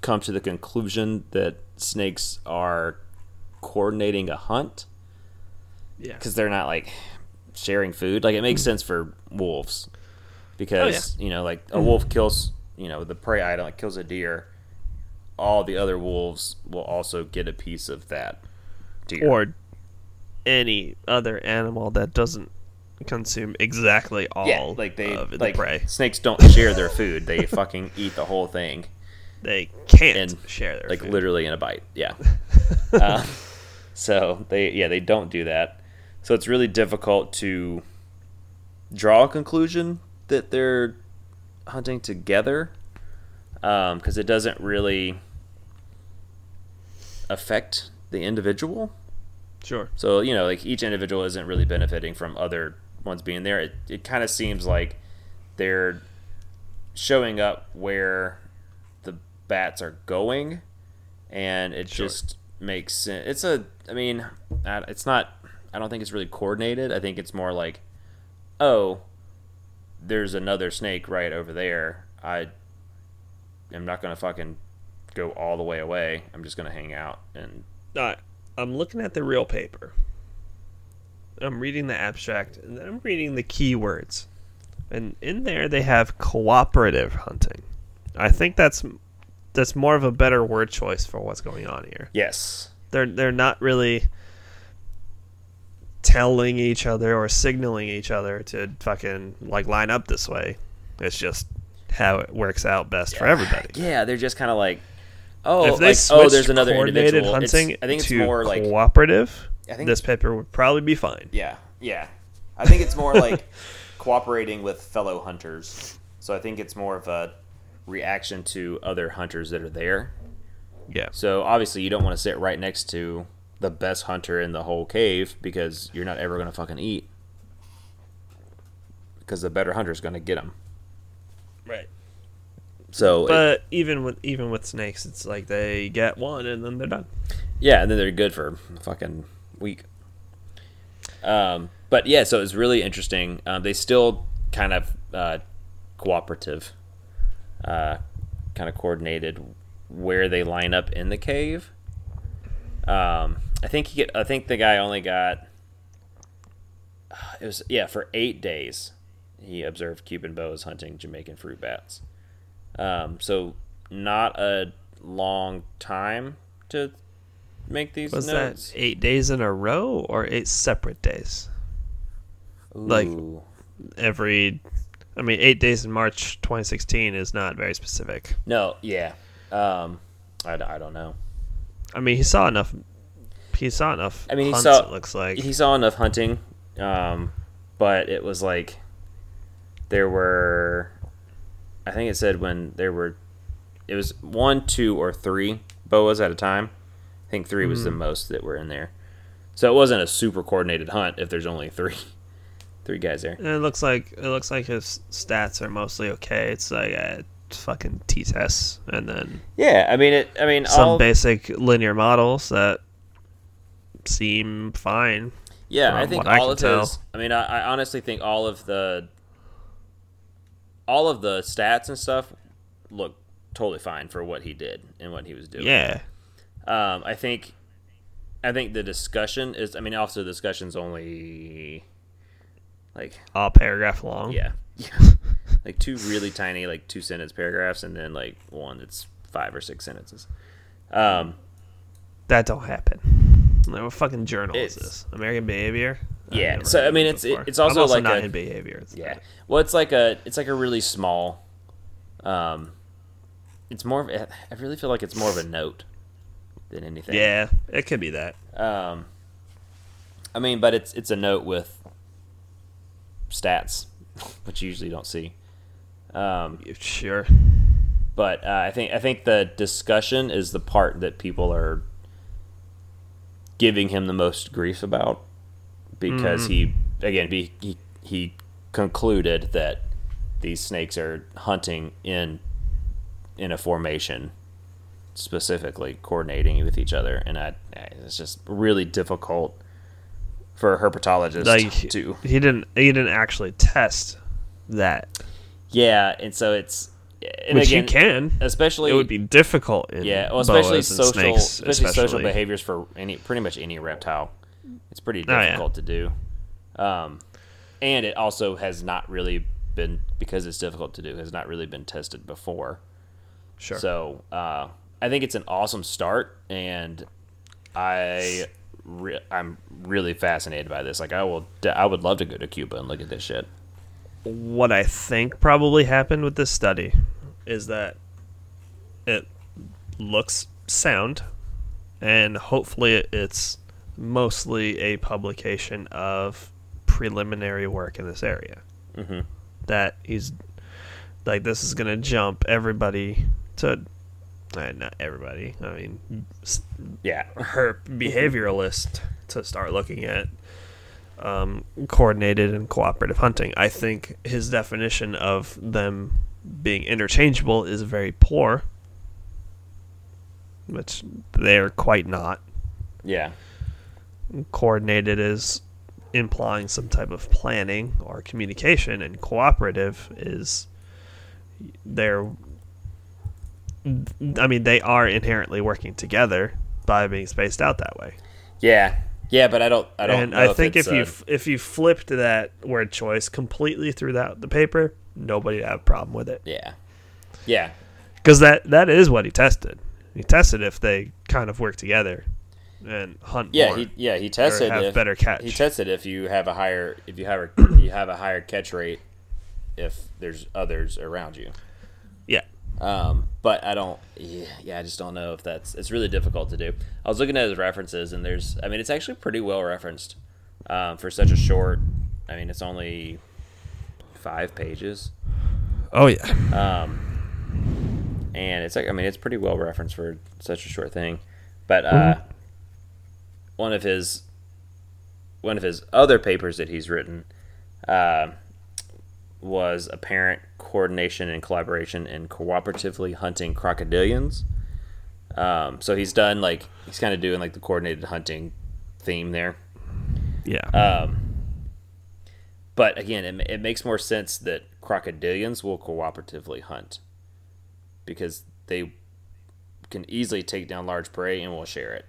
come to the conclusion that snakes are coordinating a hunt Yeah. because they're not like sharing food. Like it makes mm-hmm. sense for wolves oh, because you know, like a mm-hmm. wolf kills you know the prey item, like kills a deer. All the other wolves will also get a piece of that deer. Or any other animal that doesn't consume exactly all yeah, like they of the like prey. snakes don't share their food; they fucking eat the whole thing. They can't and, share their like food. literally in a bite. Yeah. uh, so they yeah they don't do that. So it's really difficult to draw a conclusion that they're hunting together because it doesn't really affect the individual. Sure. So you know, like each individual isn't really benefiting from other ones being there. It it kind of seems like they're showing up where bats are going, and it Sure. just makes sense. It's a, I mean, it's not. I don't think it's really coordinated. I think it's more like, oh, there's another snake right over there. I am not gonna fucking go all the way away. I'm just gonna hang out and. I'm looking at the real paper. I'm reading the abstract, and then I'm reading the keywords. And in there, they have cooperative hunting. I think that's that's more of a better word choice for what's going on here. yes, They're they're not really telling each other or signaling each other to fucking like line up this way. It's just how it works out best for everybody. Yeah, they're just kind of like, oh, if they like, oh, there's another coordinated individual. It's- hunting I think it's more like, cooperative, I think this paper would probably be fine. yeah, yeah. I think it's more like cooperating with fellow hunters. So I think it's more of a reaction to other hunters that are there. Yeah. So obviously you don't want to sit right next to the best hunter in the whole cave because you're not ever gonna fucking eat. Because the better hunter is gonna get them. Right. So it- But even with even with snakes, it's like they get one and then they're done. Yeah, and then they're good for a fucking week. Um, but yeah, so it's really interesting. Um, they still kind of uh, cooperative, uh, kind of coordinated where they line up in the cave. Um, I think he get, I think the guy only got it was yeah for eight days. He observed Cuban boas hunting Jamaican fruit bats. Um, so not a long time to make these Was notes. that eight days in a row or eight separate days? like- Every, I mean, eight days in March 2016 is not very specific. no, yeah. Um, I, I don't know. I mean, he saw enough. He saw enough. I mean, he hunts, saw- It looks like He saw enough hunting, um, but it was like there were. I think it said when there were, it was one, two, or three boas at a time. I think three was the Hmm. most that were in there. So it wasn't a super coordinated hunt if there's only three, three guys there. And it looks like it looks like his stats are mostly okay. It's like a fucking t tests and then Yeah, I mean it. I mean some all. basic linear models that seem fine. Yeah, I think I all can of tell. his. I mean, I, I honestly think all of the all of the stats and stuff look totally fine for what he did and what he was doing. Yeah. Um, I think, I think the discussion is. I mean, also the discussion's only like A paragraph long. yeah, like two really tiny like two sentence paragraphs, and then like one that's five or six sentences. Um, That don't happen. Like, what fucking journal is this? American Behavior? I've Yeah, so, I mean, it's- before. it's also I'm also like not a- in behavior. It's Yeah. not- Well, it's like a it's like a really small. Um, it's more. Of, I really feel like it's more of a note than anything. Yeah, it could be that. Um, I mean, but it's it's a note with stats, which you usually don't see. Um, Sure. but uh, I think I think the discussion is the part that people are giving him the most grief about because he again be, he he concluded that these snakes are hunting in in a formation specifically coordinating with each other and I, it's just really difficult for a herpetologist Like to he didn't he didn't actually test that, yeah and so it's and which again, you can. especially It would be difficult in Yeah, well, especially social, snakes, especially, social behaviors for any pretty much any reptile. It's pretty Oh, yeah. difficult to do, um, and it also has not really been because it's difficult to do has not really been tested before. Sure. So uh, I think it's an awesome start, and I re- I'm really fascinated by this. Like I will, I would love to go to Cuba and look at this shit. what I think probably happened with this study is that it looks sound, and hopefully it's mostly a publication of preliminary work in this area. Mhm. That he's like, this is going to jump everybody to. Uh, not everybody. I mean, Yeah, her behavioralist to start looking at um, coordinated and cooperative hunting. I think his definition of them being interchangeable is very poor, which they're quite not. yeah, Coordinated is implying some type of planning or communication, and cooperative is they're. I mean, they are inherently working together by being spaced out that way. yeah, yeah. But I don't, I don't. and I think it's, if you uh, if you flipped that word choice completely through that the paper, nobody would have a problem with it yeah, yeah, because that that is what he tested. He tested if they kind of work together and hunt Yeah, more. he yeah he tested have if, better catch. He tested if you have a higher if you have a you have a higher catch rate if there's others around you. Um, but I don't. Yeah, yeah, I just don't know if that's. It's really difficult to do. I was looking at his references, and there's. I mean, it's actually pretty well referenced um, for such a short. I mean, it's only five pages, oh yeah, um, and it's like. I mean, it's pretty well referenced for such a short thing. But uh, one of his one of his other papers that he's written uh, was apparent coordination and collaboration and cooperatively hunting crocodilians. Um, so he's done like he's kind of doing like the coordinated hunting theme there. yeah. Um, but again, it, it makes more sense that crocodilians will cooperatively hunt because they can easily take down large prey and will share it.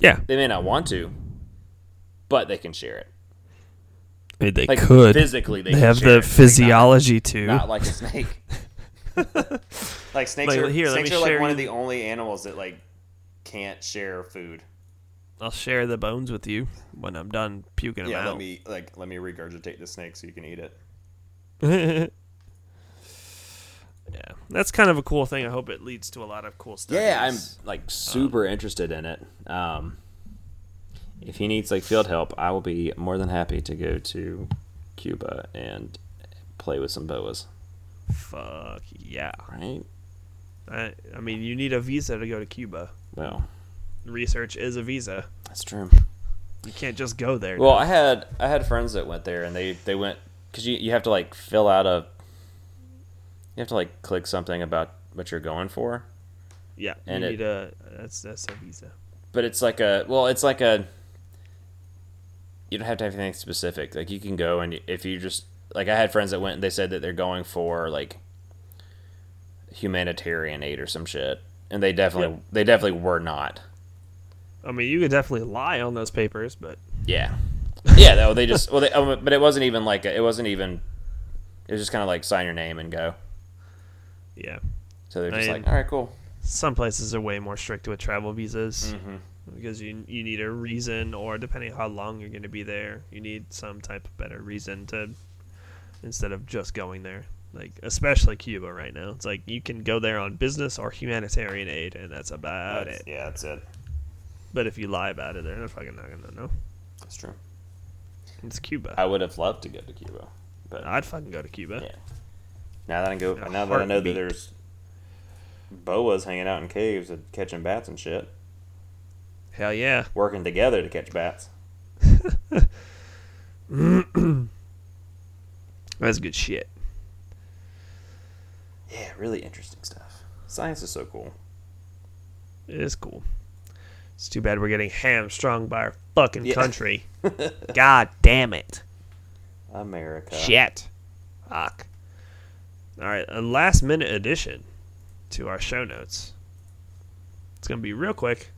yeah, They may not want to, but they can share it. I mean, they Like could. physically, they, They have the it. Like, physiology to. not, not like a snake. like snakes Like, are, here, let snakes me are like one you- of the only animals that like can't share food. I'll share the bones with you when I'm done puking them Yeah, out. let me like let me regurgitate the snake so you can eat it. yeah, that's kind of a cool thing. I hope it leads to a lot of cool stuff. Yeah, I'm like super Um, interested in it. Um, if he needs like field help, I will be more than happy to go to Cuba and play with some boas. Fuck yeah. Right? I, I mean, you need a visa to go to Cuba. Well, Research is a visa. that's true. You can't just go there. Well, I had I had friends that went there, and they they went because you you have to like fill out a you have to like click something about what you're going for, yeah, you and it- need a that's that's a visa. but it's like a well, it's like a you don't have to have anything specific. Like you can go and if you just like I had friends that went and they said that they're going for like humanitarian aid or some shit, and they definitely they definitely were not. I mean, you could definitely lie on those papers, but Yeah, yeah. Though they just well, they, oh, but it wasn't even like a, it wasn't even. It was just kind of like sign your name and go. yeah. So they're I just mean- like, all right, cool. Some places are way more strict with travel visas Mm-hmm. Because you you need a reason, or depending how long you're going to be there, you need some type of better reason to instead of just going there. Like especially Cuba right now, it's like you can go there on business or humanitarian aid, and that's about That's- it. Yeah, that's it. But if you lie about it, they're not fucking not gonna know. That's true. It's Cuba. I would have loved to go to Cuba, but I'd fucking go to Cuba. Yeah. Now that I go, now that I know that there's boas hanging out in caves and catching bats and shit, Hell yeah. working together to catch bats. That's good shit. Yeah, really interesting stuff. Science is so cool. It is cool. It's too bad we're getting hamstrung by our fucking Yeah. country. God damn it. America. Shit. Fuck. All right, a last minute addition to our show notes. It's going to be real quick.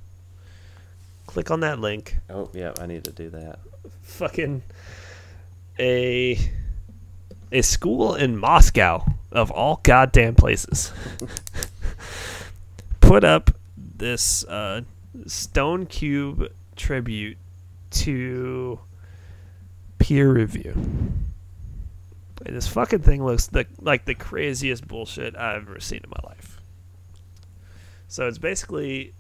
Click on that link. Oh, yeah, I need to do that. Fucking a a school in Moscow of all goddamn places put up this uh, stone cube tribute to peer review. And this fucking thing looks the, like the craziest bullshit I've ever seen in my life. So it's basically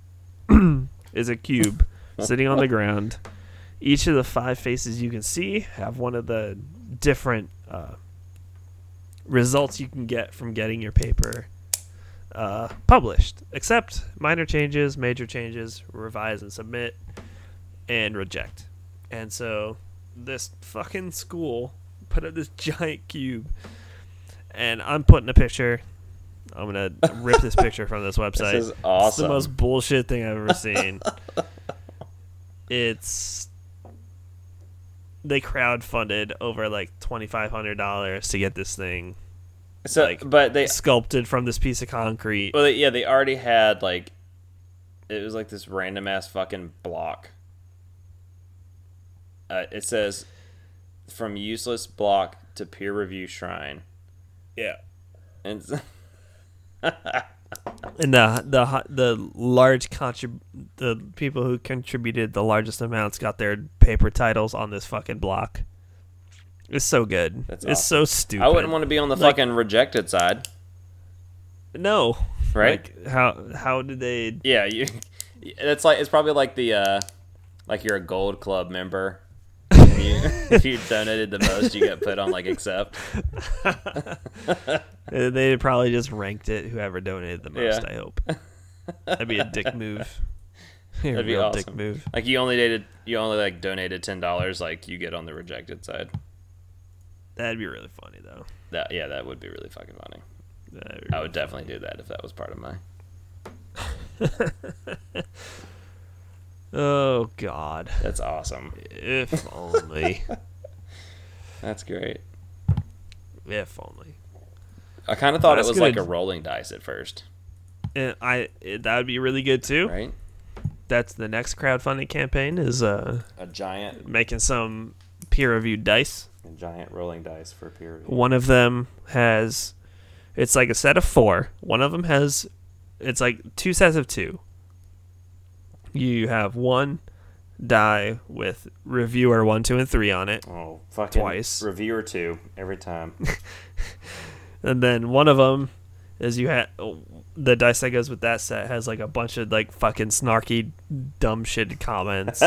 is a cube sitting on the ground. Each of the five faces you can see have one of the different uh, results you can get from getting your paper uh, published, except minor changes, major changes, revise and submit, and reject. And so this fucking school put up this giant cube, and I'm putting a picture. I'm gonna rip this picture from this website. This is awesome. It's the most bullshit thing I've ever seen. it's they crowdfunded over like twenty five hundred dollars to get this thing so, like, but they, sculpted from this piece of concrete. well, they, yeah, they already had like, it was like this random ass fucking block. Uh, it says, from useless block to peer review shrine, Yeah. and And the the the large contrib- the people who contributed the largest amounts got their paper titles on this fucking block. It's so good. That's it's so stupid. I wouldn't want to be on the Like- fucking rejected side, No. right? Like how how did they Yeah, you. It's like it's probably like the uh, like you're a gold club member. If you, if you donated the most, you get put on like accept. They probably just ranked it. Whoever donated the most, Yeah. I hope. That'd be a dick move. a That'd be real awesome. dick move. Like you only dated, you only like donated ten dollars. Like you get on the rejected side. That'd be really funny though. That yeah, that would be really fucking funny. That'd I would definitely do that if that was part of my. Oh God! That's awesome. If only. That's great. if only. I kind of thought That's it was like a rolling dice at first, And I that would be really good too. right? That's the next crowdfunding campaign is uh A giant, making some peer reviewed dice. a giant rolling dice for peer review. One of them has it's like a set of four. One of them has it's like two sets of two. You have one die with reviewer one, two, and three on it, Oh, fucking Twice. reviewer two every time. and then one of them is you had the dice that goes with that set has like a bunch of like fucking snarky, dumb shit comments.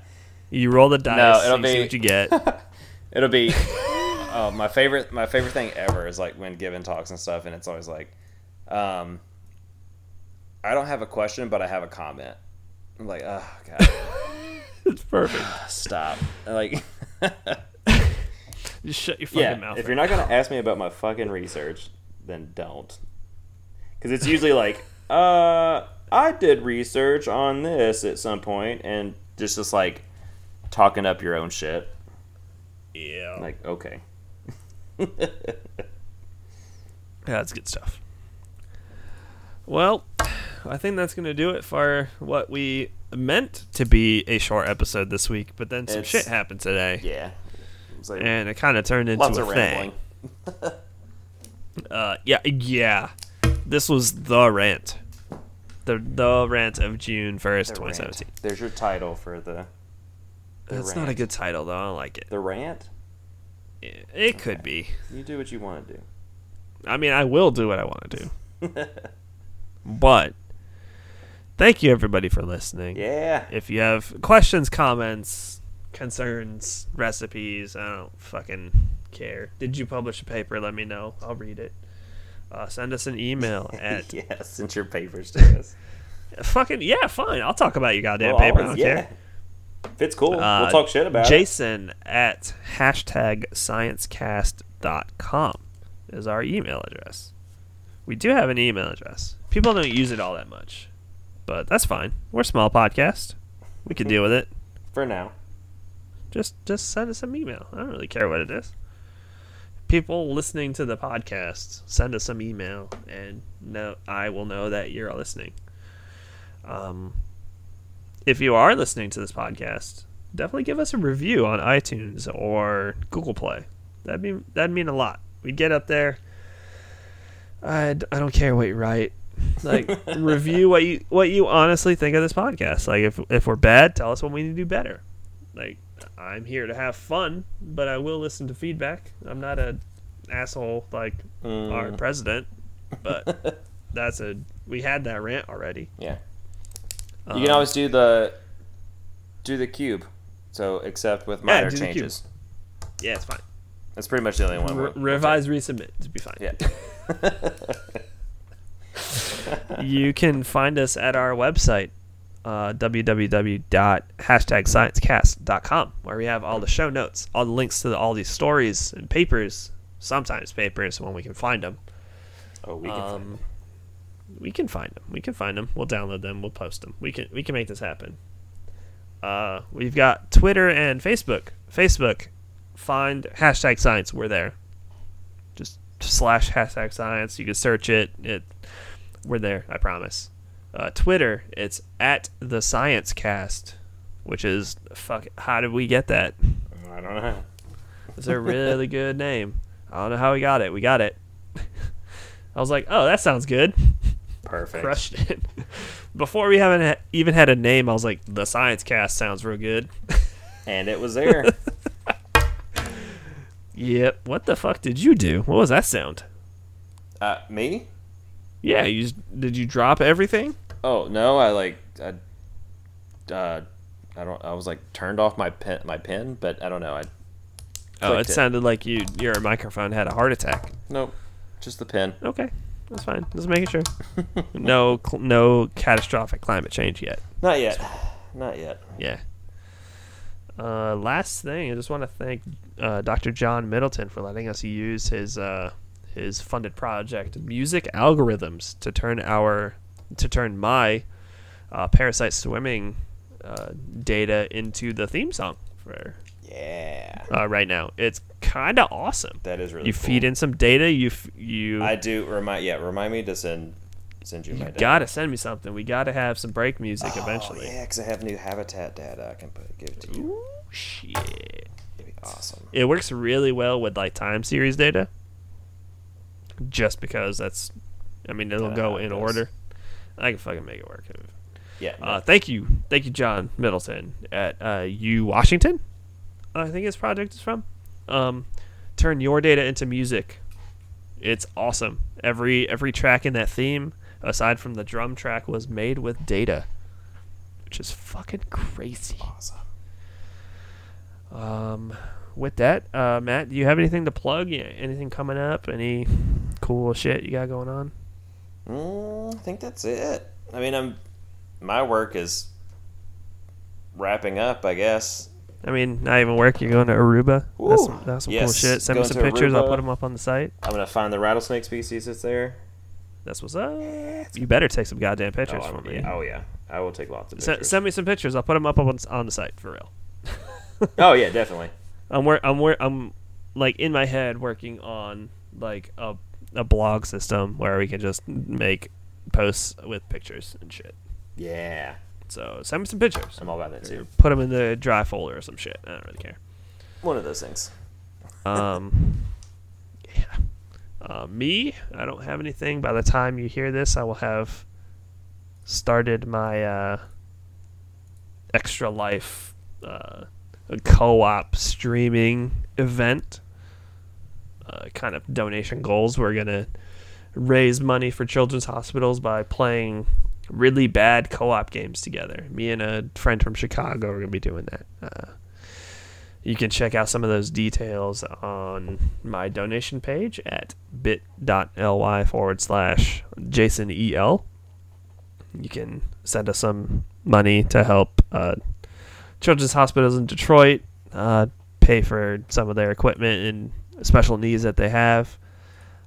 you roll the dice, No, it'll be- what you get. It'll be oh, my favorite. My favorite thing ever is like when giving talks and stuff, and it's always like, um, I don't have a question, but I have a comment. I'm like, oh god, it's perfect. stop! Like, Just shut your fucking yeah, mouth. if you're not gonna ask me about my fucking research, then don't. Because it's usually like, uh, I did research on this at some point, and just just like, talking up your own shit. Yeah. Like, okay. Yeah, that's good stuff. Well, I think that's going to do it for what we meant to be a short episode this week, but then some It's- shit happened today, Yeah. Like and it kind of turned into a thing. Uh, yeah, yeah. This was the rant, the the rant of June first, The twenty rant. There's your title for the. the That's not a good title though. I don't like it. The rant. It, it could be. You do what you want to do. I mean, I will do what I want to do, but thank you everybody for listening. Yeah. If you have questions, comments, concerns, recipes, I don't fucking care. Did you publish a paper? Let me know. I'll read it. Uh, send us an email at yeah. Send your papers to us. fucking yeah, fine. I'll talk about your goddamn Well, paper. I don't yeah. care. If it's cool, Uh, we'll talk shit about it. Jason at hashtag sciencecast.com is our email address. We do have an email address. People don't use it all that much, but that's fine. We're a small podcast. We can deal with it. For now. Just just send us some email. I don't really care what it is. People listening to the podcast, send us some email, and no, I will know that you're listening. Um, if you are listening to this podcast, definitely give us a review on iTunes or Google Play. That'd be that'd mean a lot. We'd get up there. I, I don't care what you write. Like review what you what you honestly think of this podcast. Like if if we're bad, tell us what we need to do better. Like I'm here to have fun, but I will listen to feedback. I'm not a asshole like our Mm. president, but that's a we had that rant already. Yeah. You Um, can always do the do the cube. So except with Yeah, minor cube. changes. Yeah, it's fine. That's pretty much the only one. We'll revise, resubmit to be fine. Yeah. you can find us at our website, uh, www.hashtagsciencecast.com, where we have all the show notes, all the links to the, all these stories and papers, sometimes papers when we can find them. oh, we can. find Um, we can find them. We can find them. We'll download them. We'll post them. We can we can make this happen. Uh, we've got Twitter and Facebook. Facebook, find hashtag science. We're there. Just slash hashtag science. You can search it. It we're there. I promise. Uh, Twitter, it's at the Science Cast, which is fuck. How did we get that? I don't know. It's a really good name. I don't know how we got it. We got it. I was like, oh, that sounds good. Perfect. Crushed it. Before we haven't ha- even had a name, I was like, the Science Cast sounds real good. And it was there. yep. What the fuck did you do? What was that sound? uh, me? Yeah, you just, did you drop everything? Oh no, I like I uh I don't I was like turned off my pen my pen, but I don't know. I Oh, it it. sounded like you your microphone had a heart attack. nope. Just the pen. Okay, that's fine. Just making sure. no, cl- no catastrophic climate change yet. Not yet. Not yet. Yeah. Uh, last thing, I just want to thank uh, Dr. John Middleton for letting us use his uh, his funded project, Music Algorithms, to turn our to turn my uh, Parasite Swimming uh, data into the theme song for Yeah. uh, right now. It's kind of awesome. That is really you cool. feed in some data. You f- you I do remind yeah, remind me to send send you, my data. gotta send me something. We gotta have some break music Oh, eventually. yeah, because I have new habitat data I can put give to you. Ooh, shit. Awesome. it works really well with like time series data just because that's i mean it'll Kinda go in order. I can fucking make it work. Yeah. uh, thank you. Thank you john middleton at uh, u washington i think his project is from. Um, turn your data into music. It's awesome. Every every track in that theme aside from the drum track was made with data which is fucking crazy. Awesome. um, with that, uh, Matt, do you have anything to plug? Anything coming up? Any cool shit you got going on? Mm, I think that's it. I mean, I'm my work is wrapping up, I guess. I mean, not even work. You're going to Aruba. That's some, that's some cool shit. Send me some pictures. I'll put them up on the site. I'm gonna find the rattlesnake species that's there. That's what's up. You better take some goddamn pictures oh, for me. yeah, oh yeah, I will take lots of pictures. send me some pictures. I'll put them up on, on the site for real. Oh yeah, definitely. I'm wor- I'm wor- I'm like in my head working on like a a blog system where we can just make posts with pictures and shit. Yeah, So send me some pictures. I'm all about that too. Put them in the dry folder or some shit. I don't really care. One of those things. Um, yeah. Uh, me, I don't have anything. By the time you hear this, I will have started my uh, extra life uh, co-op streaming event. Uh, kind of donation goals. We're gonna raise money for children's hospitals by playing really bad co-op games together. Me and a friend from Chicago are gonna be doing that. Uh, you can check out some of those details on my donation page at bit.ly forward slash Jason EL. You can send us some money to help uh, children's hospitals in Detroit uh, pay for some of their equipment and special needs that they have.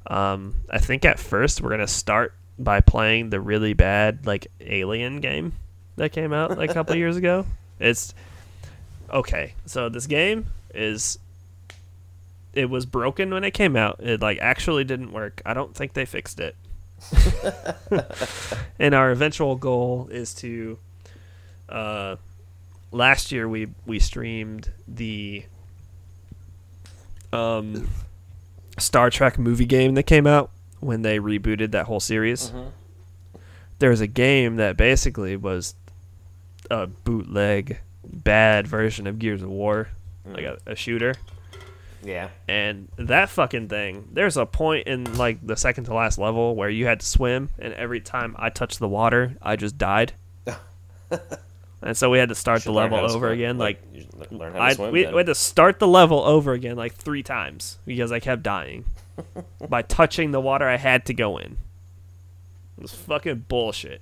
Um, I think at first we're going to start by playing the really bad like Alien game that came out like a couple years ago. It's okay, so this game is it was broken when it came out. It like actually didn't work. I don't think they fixed it. and our eventual goal is to uh last year we we streamed the um Star Trek movie game that came out when they rebooted that whole series. There was a game that basically was a bootleg bad version of Gears of War, like a, a shooter. Yeah. And that fucking thing, there's a point in like the second to last level where you had to swim, and every time I touched the water, I just died. and so we had to start the level over again. Like, should learn how to I swim. we, we had to start the level over again like three times because I kept dying by touching the water I had to go in. It was fucking bullshit.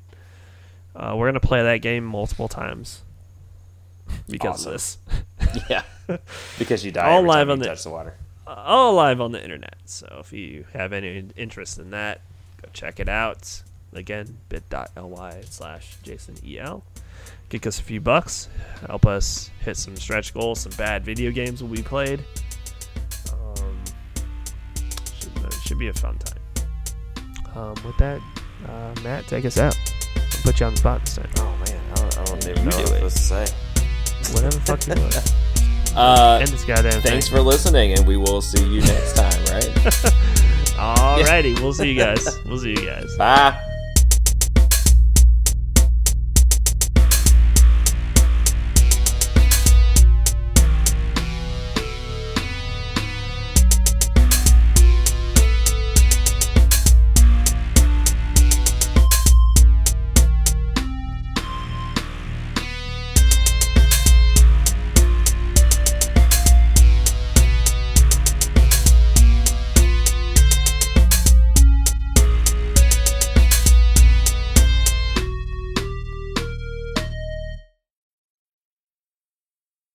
Uh, we're gonna play that game multiple times because Awesome. of this. yeah. because you die All live on you the- touch the water. all live on the internet. So if you have any interest in that, go check it out. Again, bit.ly slash Jason EL. Kick us a few bucks. Help us hit some stretch goals. Some bad video games will be played. Um, should, should be a fun time. Um, with that, uh, Matt, take us out. I'll put you on the spot this time. Oh man, I don't, I don't even You know do what it. to say. Whatever the fuck you want. Uh, End this goddamn thanks thing. for listening, and we will see you next time, right? Alrighty, we'll see you guys. We'll see you guys. Bye.